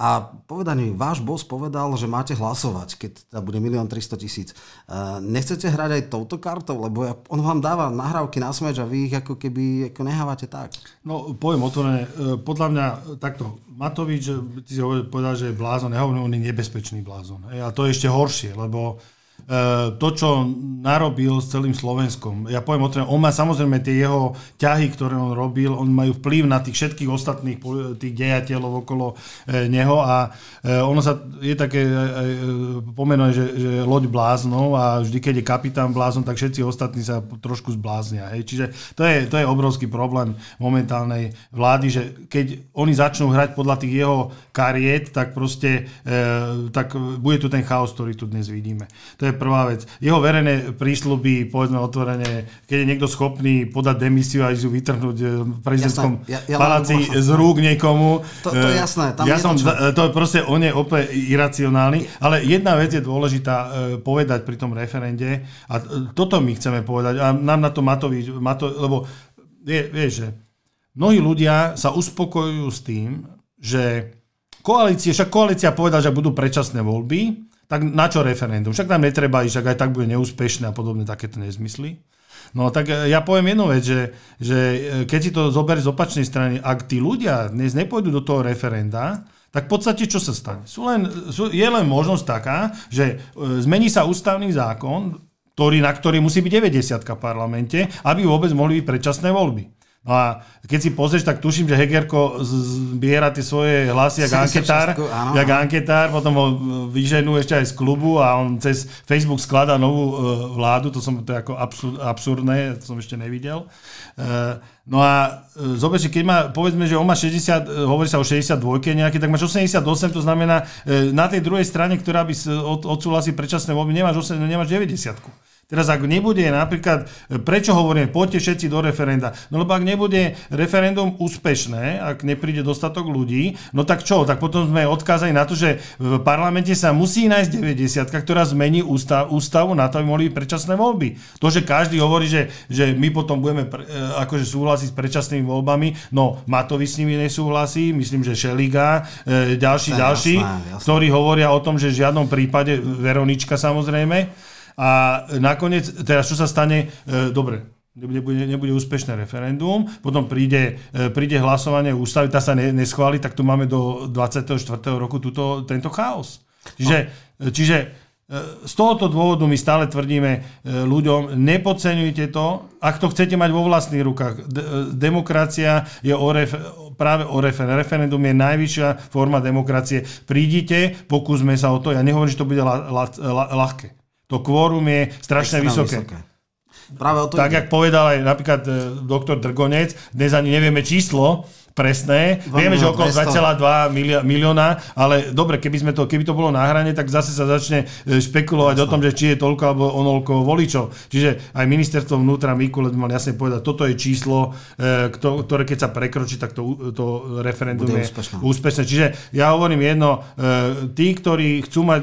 A povedaný, váš boss povedal, že máte hlasovať, keď teda bude 1 300 tisíc. Nechcete hrať aj touto kartou, lebo on vám dáva nahrávky na smeč a vy ich ako keby ako nehávate tak. No, poviem otvorené. E, podľa mňa takto, Matovič, ty si povedal, že je blázon, ja hovorím, on je nebezpečný blázon. A to je ešte horšie, lebo to, čo narobil s celým Slovenskom. Ja poviem o tom, on má samozrejme tie jeho ťahy, ktoré on robil, on majú vplyv na tých všetkých ostatných tých dejateľov okolo e, neho a e, ono sa je také pomenuje, že, že loď bláznov a vždy, keď je kapitán blázon, tak všetci ostatní sa trošku zbláznia. Hej. Čiže to je, to je obrovský problém momentálnej vlády, že keď oni začnú hrať podľa tých jeho kariet, tak proste e, tak bude tu ten chaos, ktorý tu dnes vidíme. To je prvá vec. Jeho verejné prísľuby, povedzme otvorene, keď je niekto schopný podať demisiu a ísť ju vytrhnúť v prezidentskom ja, ja paláci z rúk niekomu. To, to je jasné. Tam ja som, to, čo... to je proste, on je úplne iracionálny, ale jedna vec je dôležitá e, povedať pri tom referende a toto my chceme povedať a nám na to Matovi, Mato, lebo vie, vieš, že mnohí ľudia sa uspokojujú s tým, že koalície, však koalícia povedala, že budú predčasné voľby, tak na čo referendum? Však tam netreba ísť, aj tak bude neúspešné a podobne takéto nezmysly. No tak e, ja poviem jednu vec, že, že e, keď si to zober z opačnej strany, ak tí ľudia dnes nepôjdu do toho referenda, tak v podstate čo sa stane? Sú len, sú, je len možnosť taká, že e, zmení sa ústavný zákon, ktorý, na ktorý musí byť 90 v parlamente, aby vôbec mohli byť predčasné voľby. No a keď si pozrieš, tak tuším, že Hegerko zbiera tie svoje hlasy jak anketár, jak anketár, potom ho vyženú ešte aj z klubu a on cez Facebook skladá novú uh, vládu, to som to je ako absur, absurdné, to som ešte nevidel. Uh, no a uh, zober si, keď má, povedzme, že on má 60, uh, hovorí sa o 62 nejaký, tak máš 88, to znamená, na tej druhej strane, ktorá by od, odsúhlasí predčasné voľby, nemáš, 8, nemáš 90. Teraz ak nebude napríklad, prečo hovoríme, poďte všetci do referenda? No lebo ak nebude referendum úspešné, ak nepríde dostatok ľudí, no tak čo? Tak potom sme odkázaní na to, že v parlamente sa musí nájsť 90, ktorá zmení ústav, ústavu na to, aby mohli byť predčasné voľby. To, že každý hovorí, že, že my potom budeme pre, e, akože súhlasiť s predčasnými voľbami, no Matovi s nimi nesúhlasí, myslím, že Šeliga, e, ďalší, ďalší, jasná. ktorí hovoria o tom, že v žiadnom prípade, Veronička samozrejme, a nakoniec, teraz čo sa stane, e, dobre, nebude, nebude úspešné referendum, potom príde, e, príde hlasovanie ústavy, tá sa ne, neschváli, tak tu máme do 24. roku tuto, tento chaos. Čiže, no. čiže e, z tohoto dôvodu my stále tvrdíme ľuďom, nepodceňujte to, ak to chcete mať vo vlastných rukách. Demokracia je o ref, práve o referendum. Referendum je najvyššia forma demokracie. Prídite, pokúsme sa o to. Ja nehovorím, že to bude ľahké. To kvórum je strašne vysoké. vysoké. Práve o to tak, ide. jak povedal aj napríklad e, doktor Drgonec, dnes ani nevieme číslo, presné. Vieme, že okolo 2,2 milióna, ale dobre, keby, sme to, keby to bolo na hrane, tak zase sa začne e, špekulovať Jasne. o tom, že či je toľko alebo onolko voličov. Čiže aj ministerstvo vnútra Mikulet mal jasne povedať, toto je číslo, e, ktoré keď sa prekročí, tak to, to referendum Bude je úspešné. úspešné. Čiže ja hovorím jedno, e, tí, ktorí chcú mať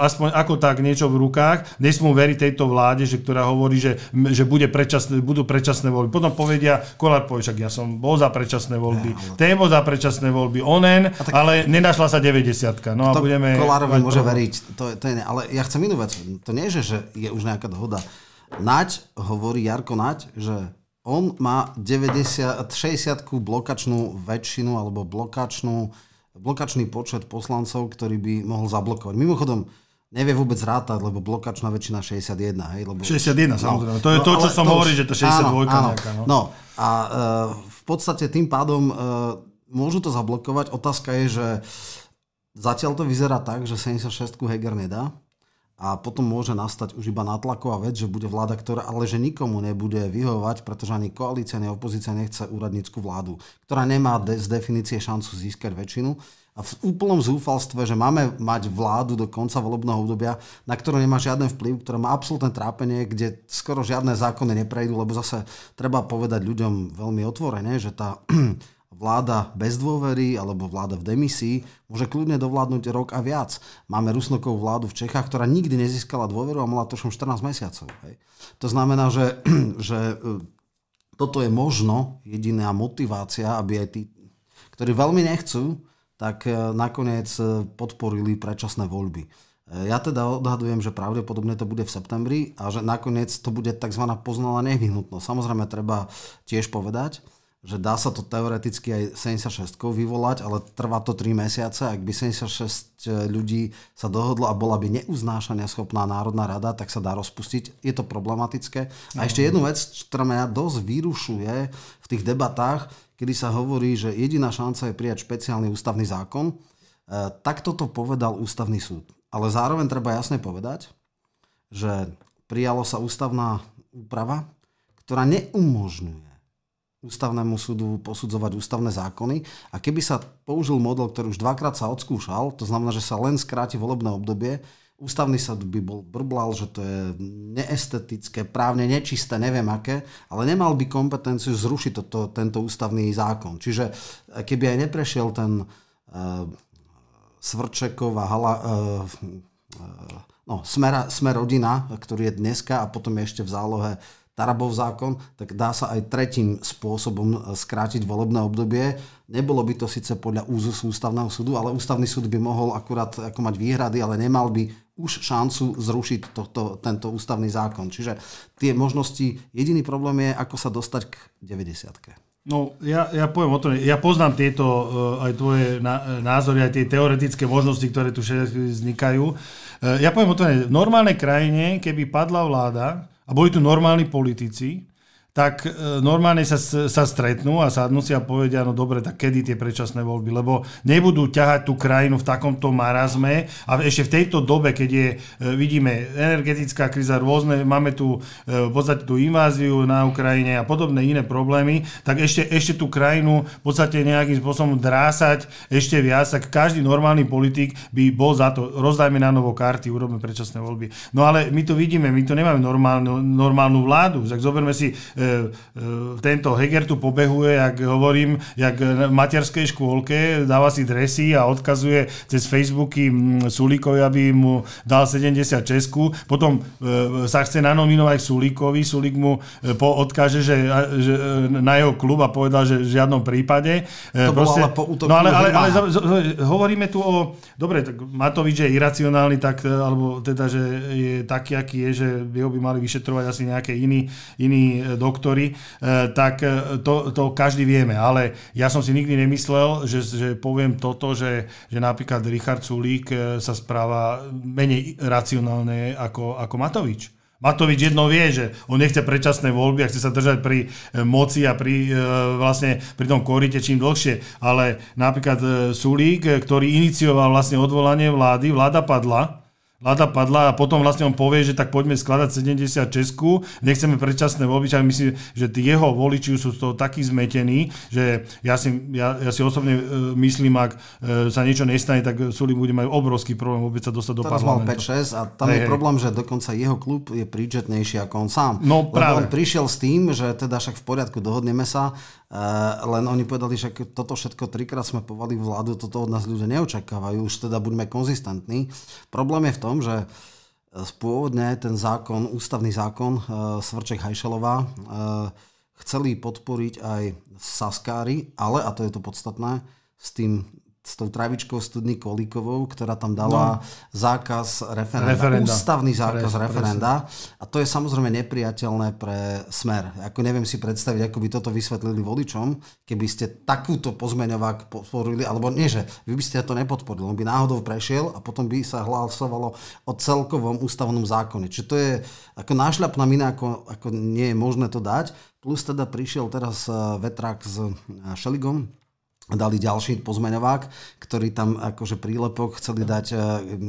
aspoň ako tak niečo v rukách, nesmú veriť tejto vláde, že, ktorá hovorí, že, že bude predčasné, budú predčasné voľby. Potom povedia, Kolár povie, však ja som bol za predčasné voľby, voľby. Témo za predčasné voľby onen, tak, ale nenašla sa 90 No a budeme... Kolárovi môže veriť. To, to je, ale ja chcem inú vec. To nie je, že je už nejaká dohoda. Naď hovorí Jarko Naď, že on má 90, 60 blokačnú väčšinu alebo blokačnú, blokačný počet poslancov, ktorý by mohol zablokovať. Mimochodom, nevie vôbec rátať, lebo blokačná väčšina 61. Hej, lebo... 61, samozrejme. No, to je no, to, čo som to hovorí, že to 62 áno, áno. nejaká. No. no a uh, v podstate tým pádom uh, môžu to zablokovať. Otázka je, že zatiaľ to vyzerá tak, že 76 Heger nedá a potom môže nastať už iba natlaková vec, že bude vláda, ktorá ale že nikomu nebude vyhovať, pretože ani koalícia, ani opozícia nechce úradnícku vládu, ktorá nemá de- z definície šancu získať väčšinu. A v úplnom zúfalstve, že máme mať vládu do konca volebného obdobia, na ktorú nemá žiadny vplyv, ktorá má absolútne trápenie, kde skoro žiadne zákony neprejdú, lebo zase treba povedať ľuďom veľmi otvorene, že tá vláda bez dôvery alebo vláda v demisii môže kľudne dovládnuť rok a viac. Máme Rusnokovú vládu v Čechách, ktorá nikdy nezískala dôveru a mala to 14 mesiacov. Hej. To znamená, že, že e, toto je možno jediná motivácia, aby aj tí, ktorí veľmi nechcú, tak e, nakoniec e, podporili predčasné voľby. E, ja teda odhadujem, že pravdepodobne to bude v septembri a že nakoniec to bude tzv. poznala nevyhnutnosť. Samozrejme treba tiež povedať, že dá sa to teoreticky aj 76 vyvolať, ale trvá to 3 mesiace. Ak by 76 ľudí sa dohodlo a bola by neuznášania schopná Národná rada, tak sa dá rozpustiť. Je to problematické. A ešte jednu vec, ktorá mňa dosť vyrušuje v tých debatách, kedy sa hovorí, že jediná šanca je prijať špeciálny ústavný zákon. E, tak toto povedal ústavný súd. Ale zároveň treba jasne povedať, že prijalo sa ústavná úprava, ktorá neumožňuje ústavnému súdu posudzovať ústavné zákony a keby sa použil model, ktorý už dvakrát sa odskúšal, to znamená, že sa len skráti volebné obdobie, ústavný súd by bol brblal, že to je neestetické, právne nečisté, neviem aké, ale nemal by kompetenciu zrušiť toto, tento ústavný zákon. Čiže eh, keby aj neprešiel ten uh, Svrčekov a Hala, uh, uh, no, smer, smer rodina, ktorý je dneska a potom je ešte v zálohe Tarabov zákon, tak dá sa aj tretím spôsobom e, skrátiť volebné obdobie. Nebolo by to síce podľa úzus ústavného súdu, ale ústavný súd by mohol akurát ako mať výhrady, ale nemal by už šancu zrušiť tohto, tento ústavný zákon. Čiže tie možnosti, jediný problém je, ako sa dostať k 90 No, ja, ja poviem o tom, ja poznám tieto uh, aj tvoje názory, aj tie teoretické možnosti, ktoré tu vznikajú. Uh, ja poviem o tom, v normálnej krajine, keby padla vláda, a boli tu normálni politici, tak e, normálne sa, sa stretnú a sadnú si a povedia, no dobre, tak kedy tie predčasné voľby, lebo nebudú ťahať tú krajinu v takomto marazme a ešte v tejto dobe, keď je, e, vidíme, energetická kríza rôzne, máme tu e, v podstate tú inváziu na Ukrajine a podobné iné problémy, tak ešte, ešte tú krajinu v podstate nejakým spôsobom drásať ešte viac, tak každý normálny politik by bol za to, rozdajme na novo karty, urobme predčasné voľby. No ale my to vidíme, my to nemáme normálnu, normálnu vládu, tak zoberme si tento Heger tu pobehuje, jak hovorím, jak v materskej škôlke, dáva si dresy a odkazuje cez Facebooky Sulíkovi, aby mu dal 70 Česku, potom e, sa chce nanominovať Sulíkovi, Sulík mu odkáže, že, že na jeho klub a povedal, že v žiadnom prípade. To Proste, ale po no ale, ale, ale, ale hovoríme tu o, dobre, tak Matovič je iracionálny, tak, alebo teda, že je taký, aký je, že jeho by mali vyšetrovať asi nejaké iní, iní doktory doktory, eh, tak eh, to, to každý vieme. Ale ja som si nikdy nemyslel, že, že poviem toto, že, že napríklad Richard Sulík eh, sa správa menej racionálne ako, ako Matovič. Matovič jedno vie, že on nechce predčasné voľby a chce sa držať pri moci a pri, vlastne, pri tom korite čím dlhšie. Ale napríklad Sulík, ktorý inicioval vlastne odvolanie vlády, vláda padla, vláda padla a potom vlastne on povie, že tak poďme skladať 70 Česku, nechceme predčasné voľby, a myslím, že tí jeho voliči sú z toho takí zmetení, že ja si, ja, ja si osobne e, myslím, ak e, sa niečo nestane, tak Sulík bude mať obrovský problém vôbec sa dostať do Teraz parlamentu. mal 5-6 a tam hey, je problém, že dokonca jeho klub je príčetnejší ako on sám. No práve. Lebo on prišiel s tým, že teda však v poriadku, dohodneme sa, Eh, len oni povedali, že toto všetko trikrát sme povali vládu, toto od nás ľudia neočakávajú, už teda buďme konzistentní. Problém je v tom, že eh, pôvodne ten zákon, ústavný zákon eh, Svrček Hajšelová chceli podporiť aj Saskári, ale, a to je to podstatné, s tým s tou travičkou studny Kolíkovou, ktorá tam dala no. zákaz referenda, referenda. Ústavný zákaz Pres, referenda. Presne. A to je samozrejme nepriateľné pre smer. Ako neviem si predstaviť, ako by toto vysvetlili voličom, keby ste takúto pozmeňovák podporili, alebo nie, že vy by ste to nepodporili, on by náhodou prešiel a potom by sa hlasovalo o celkovom ústavnom zákone. Čiže to je ako nášľapná mina, ako, ako nie je možné to dať. Plus teda prišiel teraz eh, vetrák s eh, Šeligom, dali ďalší pozmeňovák, ktorý tam akože prílepok chceli dať e,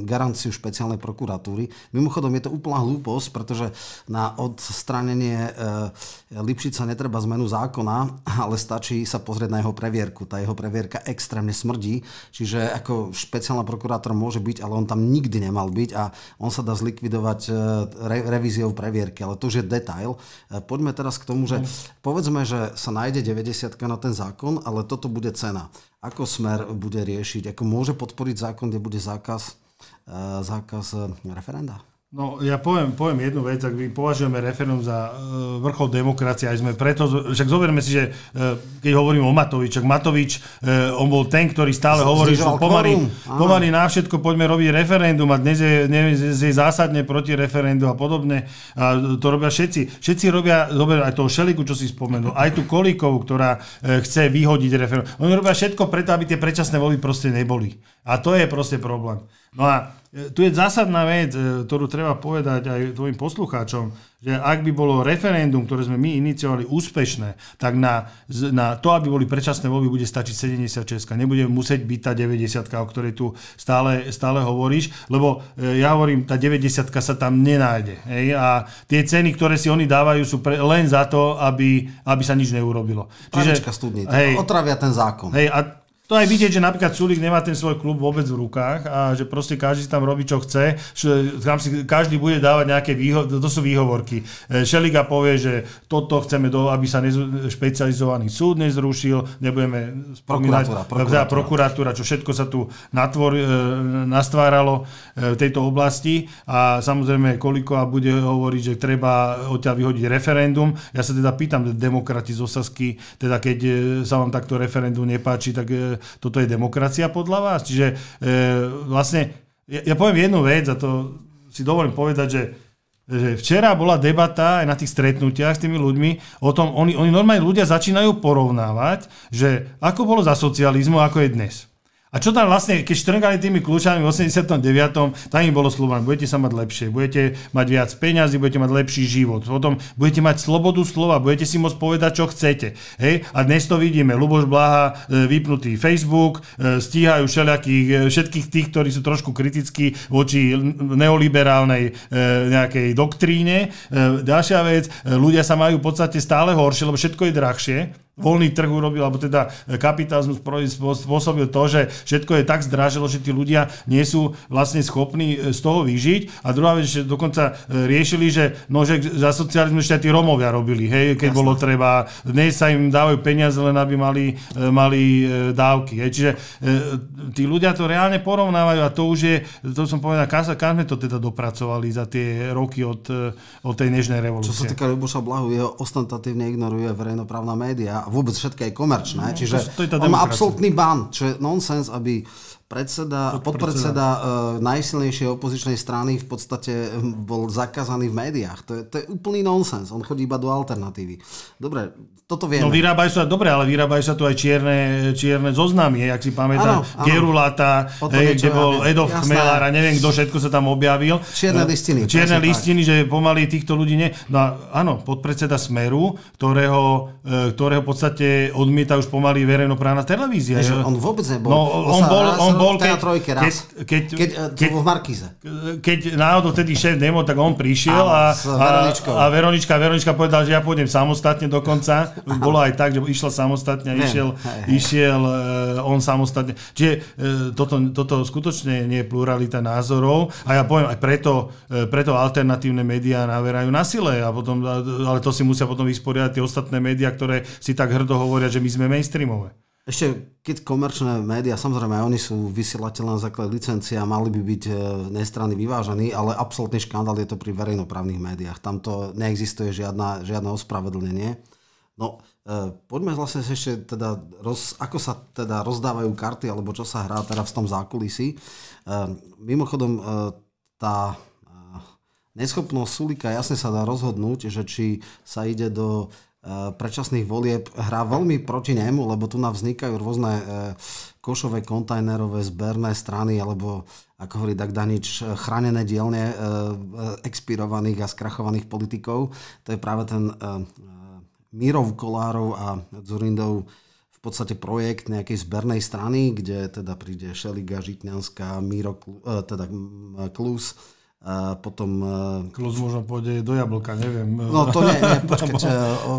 garanciu špeciálnej prokuratúry. Mimochodom je to úplná hlúposť, pretože na odstranenie e, Lipšica netreba zmenu zákona, ale stačí sa pozrieť na jeho previerku. Tá jeho previerka extrémne smrdí, čiže ako špeciálna prokurátor môže byť, ale on tam nikdy nemal byť a on sa dá zlikvidovať e, re- revíziou previerky, ale to už je detail. Poďme teraz k tomu, že povedzme, že sa nájde 90 na ten zákon, ale toto bude cena. Ako smer bude riešiť? Ako môže podporiť zákon, kde bude zákaz, e, zákaz e, referenda? No, ja poviem, poviem jednu vec, ak my považujeme referendum za uh, vrchol demokracie, aj sme preto, však zoberme si, že uh, keď hovorím o Matovič, ak Matovič, uh, on bol ten, ktorý stále hovorí, že pomaly, pomaly na všetko poďme robiť referendum a dnes je, dnes je zásadne proti referendu a podobne. A to robia všetci. Všetci robia, zober aj toho Šeliku, čo si spomenul, aj tú Kolíkovú, ktorá uh, chce vyhodiť referendum. Oni robia všetko preto, aby tie predčasné voľby proste neboli. A to je proste problém. No a e, tu je zásadná vec, e, ktorú treba povedať aj tvojim poslucháčom, že ak by bolo referendum, ktoré sme my iniciovali úspešné, tak na, na to, aby boli predčasné voľby, bude stačiť 76. Nebude musieť byť tá 90, o ktorej tu stále, stále hovoríš, lebo e, ja hovorím, tá 90 sa tam nenájde. Hej? A tie ceny, ktoré si oni dávajú, sú pre, len za to, aby, aby sa nič neurobilo. Čiže, studní, hej, otravia ten zákon. Hej, a to aj vidieť, že napríklad Sulik nemá ten svoj klub vôbec v rukách a že proste každý si tam robí, čo chce. Tam si každý bude dávať nejaké výho- to sú výhovorky. E, Šeliga povie, že toto chceme, do, aby sa nez- špecializovaný súd nezrušil, nebudeme spomínať prokuratúra, prokuratúra. prokuratúra, čo všetko sa tu natvor, e, nastváralo e, v tejto oblasti a samozrejme a bude hovoriť, že treba odtiaľ vyhodiť referendum. Ja sa teda pýtam, demokrati z Osasky, teda keď sa vám takto referendum nepáči, tak toto je demokracia podľa vás? Čiže e, vlastne, ja, ja poviem jednu vec a to si dovolím povedať, že že včera bola debata aj na tých stretnutiach s tými ľuďmi o tom, oni, oni normálne ľudia začínajú porovnávať, že ako bolo za socializmu, ako je dnes. A čo tam vlastne, keď štrngali tými kľúčami v 89. tam im bolo slúbané, budete sa mať lepšie, budete mať viac peňazí, budete mať lepší život, potom budete mať slobodu slova, budete si môcť povedať, čo chcete. Hej? A dnes to vidíme, Luboš Blaha e, vypnutý Facebook, e, stíhajú e, všetkých tých, ktorí sú trošku kritickí voči neoliberálnej nejakej doktríne. Ďalšia vec, ľudia sa majú v podstate stále horšie, lebo všetko je drahšie voľný trh urobil, alebo teda kapitalizmus spôsobil to, že všetko je tak zdražilo, že tí ľudia nie sú vlastne schopní e, z toho vyžiť. A druhá vec, že dokonca e, riešili, že, no, že za socializmu ešte tí Romovia robili, hej, keď Jasne. bolo treba. Dnes sa im dávajú peniaze, len aby mali, e, mali dávky. Hej. Čiže tí ľudia to reálne porovnávajú a to už je, to som povedal, kam, kam sme to teda dopracovali za tie roky od, od tej nežnej revolúcie. Čo sa týka Luboša Blahu, jeho ostentatívne ignoruje verejnoprávna média a vôbec všetko je komerčné. No, Čiže to, to je on má absolútny ban, čo je nonsens, aby predseda, podpredseda uh, najsilnejšej opozičnej strany v podstate hm, bol zakázaný v médiách. To je, to je úplný nonsens. On chodí iba do alternatívy. Dobre, toto vieme. No vyrábajú sa, dobre, ale vyrábajú sa tu aj čierne, čierne zoznamy, ak si pamätám, Gerulata, hej, kde bol Edov Chmelár a neviem, kto všetko sa tam objavil. Čierne listiny. Čierne listiny, tak. že pomaly týchto ľudí nie. No áno, podpredseda Smeru, ktorého, e, ktorého v podstate odmieta už pomaly verejnoprávna televízia. Než on vôbec nebol. No, on bol, on bol keď, trojke raz. Keď, keď, keď, keď, v Markize. Keď náhodou vtedy šéf Demo, tak on prišiel a, a, a Veronička, Veronička povedal, že ja pôjdem samostatne dokonca bolo aj tak, že išiel samostatne a išiel, išiel uh, on samostatne. Čiže uh, toto, toto skutočne nie je pluralita názorov a ja poviem aj preto, uh, preto alternatívne médiá naverajú na sile a potom, ale to si musia potom vysporiadať tie ostatné médiá, ktoré si tak hrdo hovoria, že my sme mainstreamové. Ešte keď komerčné médiá, samozrejme aj oni sú vysielateľné na základe licencie a mali by byť nestranný vyvážení, ale absolútny škandál je to pri verejnoprávnych médiách. Tam to neexistuje žiadna, žiadne ospravedlnenie. No, e, poďme vlastne ešte teda, roz, ako sa teda rozdávajú karty, alebo čo sa hrá teda v tom zákulisí. E, mimochodom, e, tá e, neschopnosť Sulika jasne sa dá rozhodnúť, že či sa ide do e, predčasných volieb, hrá veľmi proti nemu, lebo tu nám vznikajú rôzne e, košové, kontajnerové, zberné strany, alebo ako hovorí Dagdanič, chránené dielne expirovaných a skrachovaných politikov. To je práve ten Mírov Kolárov a Zurindov v podstate projekt nejakej zbernej strany, kde teda príde Šeliga, Žitňanská, Míro, e, teda Klus, a potom... E, Klus možno pôjde do jablka, neviem. No to nie, nie počkajte.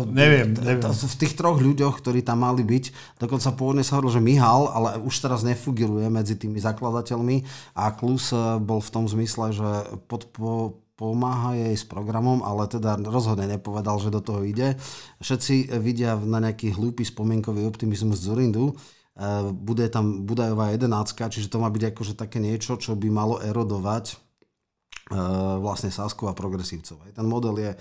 neviem, neviem. V tých troch ľuďoch, ktorí tam mali byť, dokonca pôvodne sa hovorilo, že Mihal, ale už teraz nefugiruje medzi tými zakladateľmi a Klus e, bol v tom zmysle, že pod, po, pomáha jej s programom, ale teda rozhodne nepovedal, že do toho ide. Všetci vidia na nejaký hlúpy spomienkový optimizmus z Zurindu. E, bude tam Budajová jedenáctka, čiže to má byť akože také niečo, čo by malo erodovať vlastne Sasku a progresívcov. Ten model je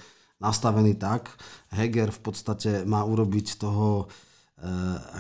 nastavený tak, Heger v podstate má urobiť toho E,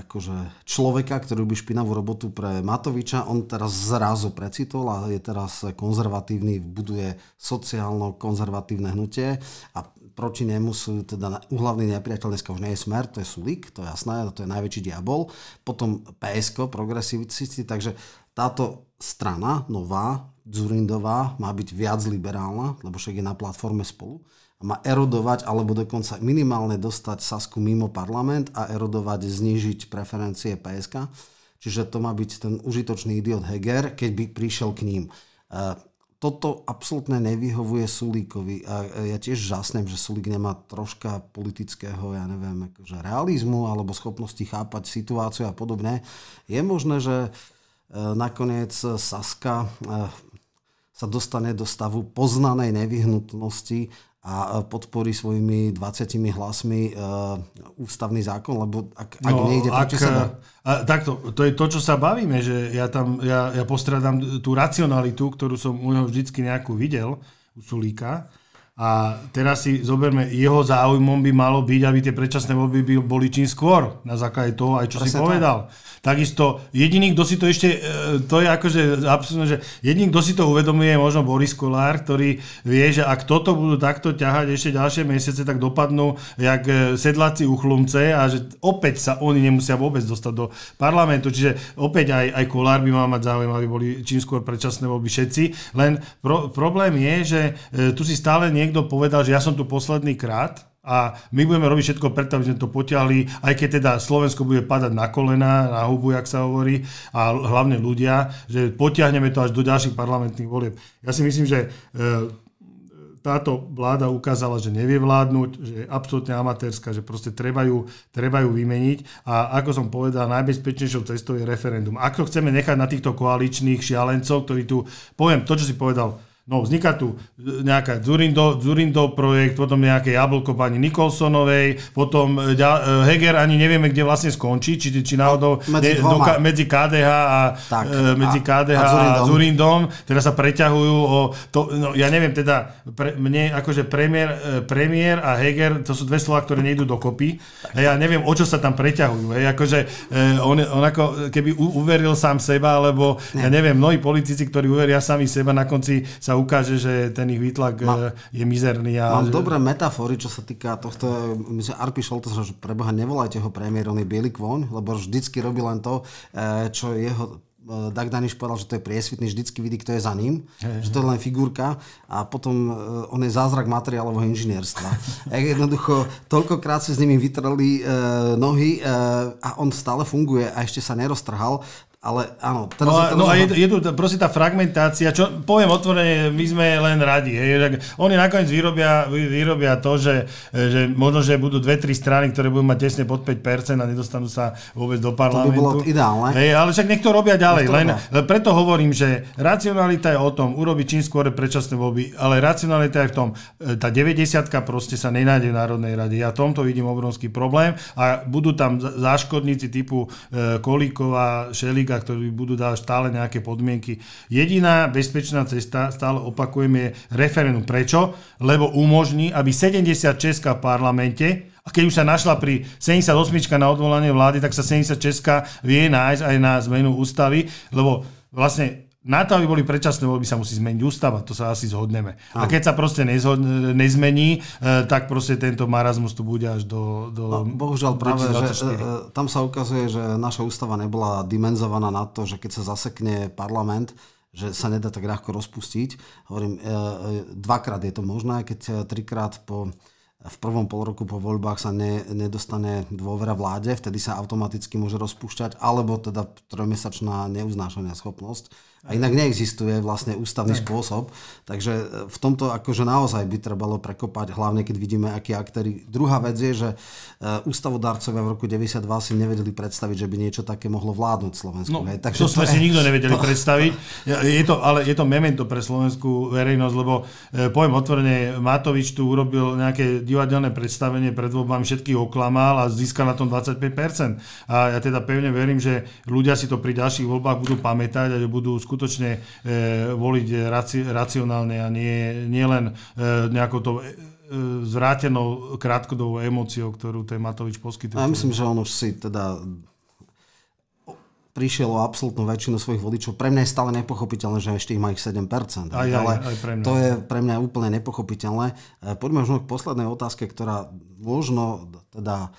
akože človeka, ktorý robí špinavú robotu pre Matoviča. On teraz zrazu precitol a je teraz konzervatívny, buduje sociálno-konzervatívne hnutie a proti nemu sú teda uhlavný nepriateľ dneska už nie je Smer, to je Sulik, to je jasné, to je najväčší diabol. Potom PSK, progresivisti, takže táto strana nová, Zurindová, má byť viac liberálna, lebo však je na platforme spolu má erodovať alebo dokonca minimálne dostať Sasku mimo parlament a erodovať, znížiť preferencie PSK. Čiže to má byť ten užitočný idiot Heger, keď by prišiel k ním. E, toto absolútne nevyhovuje Sulíkovi a ja tiež žasnem, že Sulík nemá troška politického, ja neviem, akože realizmu alebo schopnosti chápať situáciu a podobne. Je možné, že e, nakoniec Saska e, sa dostane do stavu poznanej nevyhnutnosti a podporí svojimi 20 hlasmi uh, ústavný zákon, lebo ak, ak no, nejde proti sebe... A, takto, to je to, čo sa bavíme, že ja tam, ja, ja postradám tú racionalitu, ktorú som u neho vždycky nejakú videl, u Sulíka, a teraz si zoberme, jeho záujmom by malo byť, aby tie predčasné voľby boli čím skôr, na základe toho aj čo Presne si povedal. Tak. Takisto jediný, kto si to ešte, e, to je akože absolútne, že jediný, kto si to uvedomuje, je možno Boris Kolár, ktorý vie, že ak toto budú takto ťahať ešte ďalšie mesiace, tak dopadnú jak e, sedláci uchlumce a že opäť sa oni nemusia vôbec dostať do parlamentu. Čiže opäť aj, aj Kolár by mal mať záujem, aby boli čím skôr predčasné voľby všetci. Len pro, problém je, že e, tu si stále niekto povedal, že ja som tu posledný krát, a my budeme robiť všetko preto, aby sme to potiahli, aj keď teda Slovensko bude padať na kolena, na hubu, jak sa hovorí, a hlavne ľudia, že potiahneme to až do ďalších parlamentných volieb. Ja si myslím, že e, táto vláda ukázala, že nevie vládnuť, že je absolútne amatérska, že proste treba ju, treba ju vymeniť a ako som povedal, najbezpečnejšou cestou je referendum. Ako chceme nechať na týchto koaličných šialencov, ktorí tu, poviem to, čo si povedal, No, vzniká tu e, nejaká Zurindo, Zurindo projekt, potom nejaké jablko pani Nikolsonovej, potom e, e, Heger ani nevieme, kde vlastne skončí, či, či náhodou medzi, ne, do, medzi KDH a, tak, medzi KDH a, a, Zurindom. a Zurindom, teda sa preťahujú o to, no, ja neviem, teda pre, mne akože premiér, premiér a Heger, to sú dve slova, ktoré nejdú dokopy. A ja neviem, o čo sa tam preťahujú. Hej. Akože on, on ako keby uveril sám seba, alebo ne. ja neviem, mnohí politici, ktorí uveria sami seba, na konci sa ukáže, že ten ich výtlak Ma, eh, je mizerný. A mám že... dobré metafory, čo sa týka tohto. Myslím, Arpi Šoltes, že preboha nevolajte ho premiér, on je biely kvôň, lebo vždycky robí len to, eh, čo jeho eh, Dag Daniš povedal, že to je priesvitný, vždycky vidí, kto je za ním, hey, že to je len figurka a potom on je zázrak materiálového inžinierstva. Jednoducho, toľkokrát si s nimi vytreli e, nohy e, a on stále funguje a ešte sa neroztrhal. Ale áno. Teraz no, a, no a je, je tu proste tá fragmentácia, čo poviem otvorene, my sme len radi. Hej, oni nakoniec vyrobia, vyrobia to, že, že možno, že budú dve, tri strany, ktoré budú mať tesne pod 5% a nedostanú sa vôbec do parlamentu. To by bolo ideálne. Hej, ale však nech to robia ďalej. Len, preto hovorím, že racionalita je o tom, urobiť čím skôr predčasné voľby, ale racionalita je v tom, e, tá 90 proste sa nenájde v Národnej rade. Ja tomto vidím obrovský problém a budú tam záškodníci typu e, Kolíková, Šelíka, podmienkach, ktorí budú dávať stále nejaké podmienky. Jediná bezpečná cesta, stále opakujem, je referendum. Prečo? Lebo umožní, aby 76 v parlamente a keď už sa našla pri 78 na odvolanie vlády, tak sa 76 vie nájsť aj na zmenu ústavy, lebo vlastne na to, aby boli predčasné voľby, sa musí zmeniť ústava, to sa asi zhodneme. A keď sa proste nezhod, nezmení, e, tak proste tento marazmus tu bude až do... do no, bohužiaľ práve, že e, tam sa ukazuje, že naša ústava nebola dimenzovaná na to, že keď sa zasekne parlament, že sa nedá tak ľahko rozpustiť. Hovorím, e, dvakrát je to možné, keď trikrát po v prvom pol roku po voľbách sa ne, nedostane dôvera vláde, vtedy sa automaticky môže rozpúšťať, alebo teda trojmesačná neuznášania schopnosť. A inak neexistuje vlastne ústavný Aj. spôsob. Takže e, v tomto akože naozaj by trebalo prekopať, hlavne keď vidíme, akí aktéry. Druhá vec je, že e, ústavodárcovia v roku 92 si nevedeli predstaviť, že by niečo také mohlo vládnuť Slovensku. No, hej. Takže to, to sme je... si nikto nevedeli to... predstaviť. Je to, ale je to memento pre slovenskú verejnosť, lebo e, poviem otvorene, Matovič tu urobil nejaké divadelné predstavenie pred voľbami všetkých oklamal a získal na tom 25%. A ja teda pevne verím, že ľudia si to pri ďalších voľbách budú pamätať a že budú skutočne e, voliť raci, racionálne a nie, nie len e, nejakou to e, zvrátenou krátkodobou emóciou, ktorú ten Matovič poskytuje. Ja myslím, že on už si teda prišiel o absolútnu väčšinu svojich voličov. Pre mňa je stále nepochopiteľné, že ešte ich má ich 7%. Aj, aj, ale aj pre mňa. to je pre mňa úplne nepochopiteľné. Poďme možno k poslednej otázke, ktorá možno teda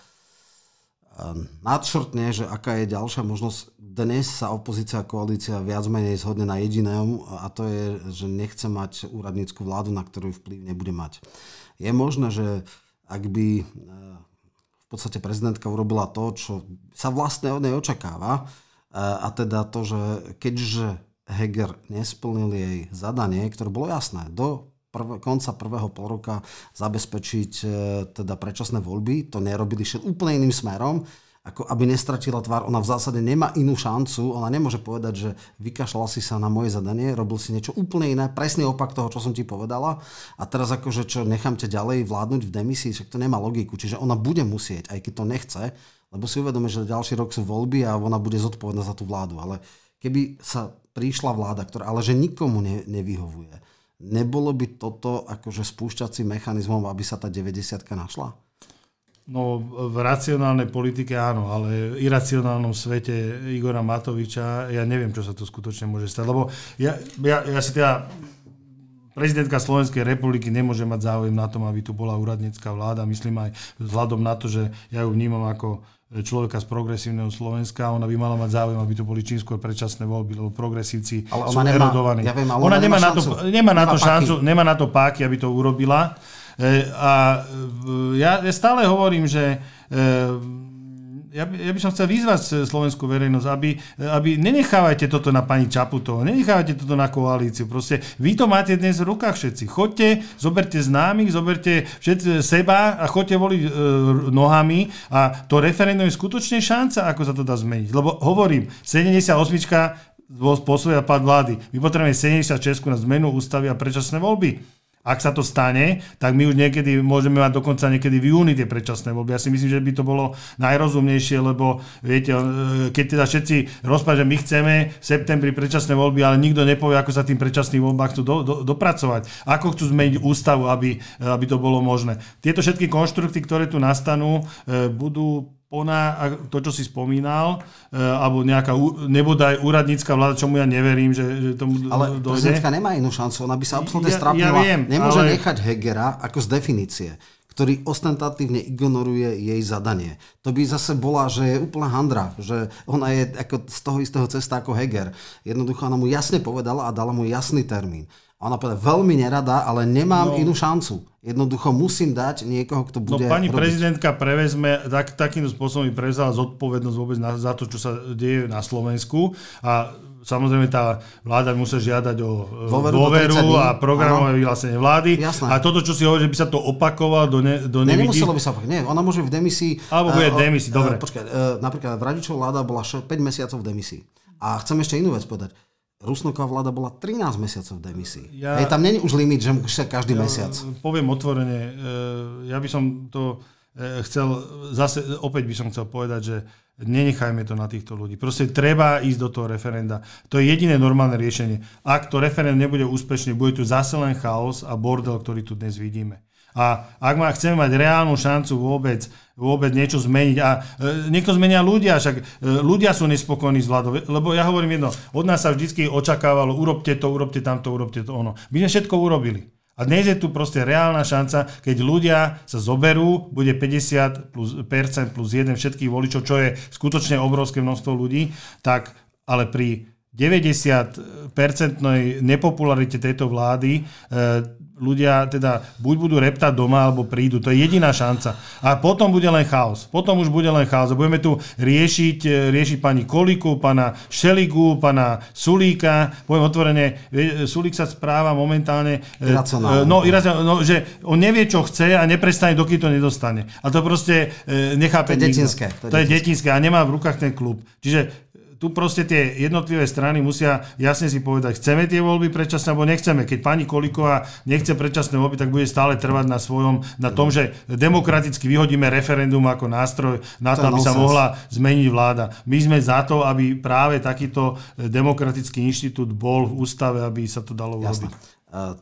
nadšrtne, že aká je ďalšia možnosť. Dnes sa opozícia a koalícia viac menej zhodne na jedinému a to je, že nechce mať úradnícku vládu, na ktorú vplyv nebude mať. Je možné, že ak by e, v podstate prezidentka urobila to, čo sa vlastne od nej očakáva, a teda to, že keďže Heger nesplnil jej zadanie, ktoré bolo jasné, do prv, konca prvého pol roka zabezpečiť e, teda predčasné voľby, to nerobili, šiel úplne iným smerom, ako aby nestratila tvár. Ona v zásade nemá inú šancu, ona nemôže povedať, že vykašľal si sa na moje zadanie, robil si niečo úplne iné, presný opak toho, čo som ti povedala a teraz akože čo nechám ťa ďalej vládnuť v demisii, však to nemá logiku. Čiže ona bude musieť, aj keď to nechce, lebo si uvedome, že ďalší rok sú voľby a ona bude zodpovedná za tú vládu. Ale keby sa prišla vláda, ktorá ale že nikomu ne, nevyhovuje, nebolo by toto akože spúšťacím mechanizmom, aby sa tá 90 našla? No v racionálnej politike áno, ale v iracionálnom svete Igora Matoviča ja neviem, čo sa tu skutočne môže stať. Lebo ja, ja, ja si teda prezidentka Slovenskej republiky nemôže mať záujem na tom, aby tu bola úradnícka vláda. Myslím aj vzhľadom na to, že ja ju vnímam ako človeka z progresívneho Slovenska, ona by mala mať záujem, aby to boli čím skôr predčasné voľby, lebo progresívci ale sú nemá, erodovaní. Ja viem, ale ona, ona nemá, na to, nemá na to šancu, nemá na to páky, aby to urobila. E, a e, ja stále hovorím, že e, ja by, ja by som chcel vyzvať slovenskú verejnosť, aby, aby nenechávajte toto na pani Čaputovú, nenechávajte toto na koalíciu. Proste vy to máte dnes v rukách všetci. Chodte, zoberte známych, zoberte všetci seba a chodte voliť e, nohami a to referendum je skutočne šanca, ako sa to dá zmeniť. Lebo hovorím, 78 poslovia pad vlády. My potrebujeme 76 na zmenu ústavy a predčasné voľby. Ak sa to stane, tak my už niekedy môžeme mať dokonca niekedy v júni tie predčasné voľby. Ja si myslím, že by to bolo najrozumnejšie, lebo viete, e, keď teda všetci rozprávajú, že my chceme v septembri predčasné voľby, ale nikto nepovie, ako sa tým predčasným voľbám chcú do, do, dopracovať. Ako chcú zmeniť ústavu, aby, aby to bolo možné. Tieto všetky konštrukty, ktoré tu nastanú, e, budú ona, to, čo si spomínal, e, alebo nejaká nebodaj úradnícka vláda, čomu ja neverím, že, že tomu Ale dojde. prezidentka nemá inú šancu, ona by sa absolútne ja, strapnila. Ja viem, Nemôže ale... nechať Hegera ako z definície ktorý ostentatívne ignoruje jej zadanie. To by zase bola, že je úplná handra, že ona je ako z toho istého cesta ako Heger. Jednoducho ona mu jasne povedala a dala mu jasný termín. A ona povedala, veľmi nerada, ale nemám no, inú šancu. Jednoducho musím dať niekoho, kto no, bude No pani robiť. prezidentka prevezme, tak, takým spôsobom prevzala zodpovednosť vôbec na, za to, čo sa deje na Slovensku. A samozrejme tá vláda musí žiadať o e, dôveru, dôveru a programové vyhlásenie vlády. Jasné. A toto, čo si hovorí, že by sa to opakovalo do, ne, do ne, nemuselo by sa opakovať. Nie, ona môže v demisii... Alebo bude uh, demisii, dobre. Uh, počkaj, napríklad Radičová vláda bola 5 mesiacov v demisii. A chcem ešte inú vec povedať. Rusnoková vláda bola 13 mesiacov v demisii. Ja, Hej, tam není už limit, že musí každý ja, mesiac. Poviem otvorene, e, ja by som to e, chcel, zase opäť by som chcel povedať, že nenechajme to na týchto ľudí. Proste treba ísť do toho referenda. To je jediné normálne riešenie. Ak to referendum nebude úspešné, bude tu zase len chaos a bordel, ktorý tu dnes vidíme. A ak má, chceme mať reálnu šancu vôbec, vôbec niečo zmeniť, a e, niekto zmenia ľudia, však e, ľudia sú nespokojní s vládou, lebo ja hovorím jedno, od nás sa vždy očakávalo, urobte to, urobte tamto, urobte to ono. My sme všetko urobili. A dnes je tu proste reálna šanca, keď ľudia sa zoberú, bude 50 plus, percent plus 1 všetkých voličov, čo je skutočne obrovské množstvo ľudí, tak ale pri 90-percentnej nepopularite tejto vlády e, ľudia teda buď budú reptať doma, alebo prídu. To je jediná šanca. A potom bude len chaos. Potom už bude len chaos. Budeme tu riešiť, e, riešiť pani Koliku, pana Šeligu, pana Sulíka. Poviem otvorene, Sulík sa správa momentálne... E, iracionálne. No, iracionálne, no, že on nevie, čo chce a neprestane, dokým to nedostane. A to proste nechápe To je detinské. To, to je detinské a nemá v rukách ten klub. Čiže tu proste tie jednotlivé strany musia jasne si povedať, chceme tie voľby predčasné alebo nechceme. Keď pani Koliková nechce predčasné voľby, tak bude stále trvať na svojom, na tom, že demokraticky vyhodíme referendum ako nástroj na to, aby sa mohla zmeniť vláda. My sme za to, aby práve takýto demokratický inštitút bol v ústave, aby sa to dalo urobiť.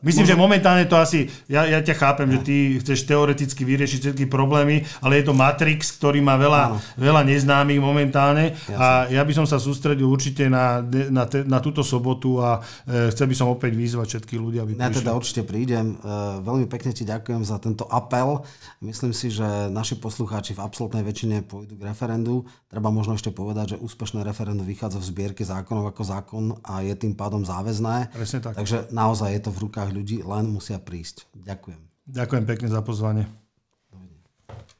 Myslím, že momentálne to asi, ja, ja ťa chápem, že ty chceš teoreticky vyriešiť všetky problémy, ale je to Matrix, ktorý má veľa, veľa neznámych momentálne Jasne. a ja by som sa sústredil určite na, na, te, na túto sobotu a e, chcel by som opäť vyzvať všetkých ľudí, aby Ja teda určite prídem. E, veľmi pekne ti ďakujem za tento apel. Myslím si, že naši poslucháči v absolútnej väčšine pôjdu k referendu. Treba možno ešte povedať, že úspešné referendum vychádza v zbierke zákonov ako zákon a je tým pádom záväzné. Presne tak. Takže naozaj je to v rukách ľudí, len musia prísť. Ďakujem. Ďakujem pekne za pozvanie.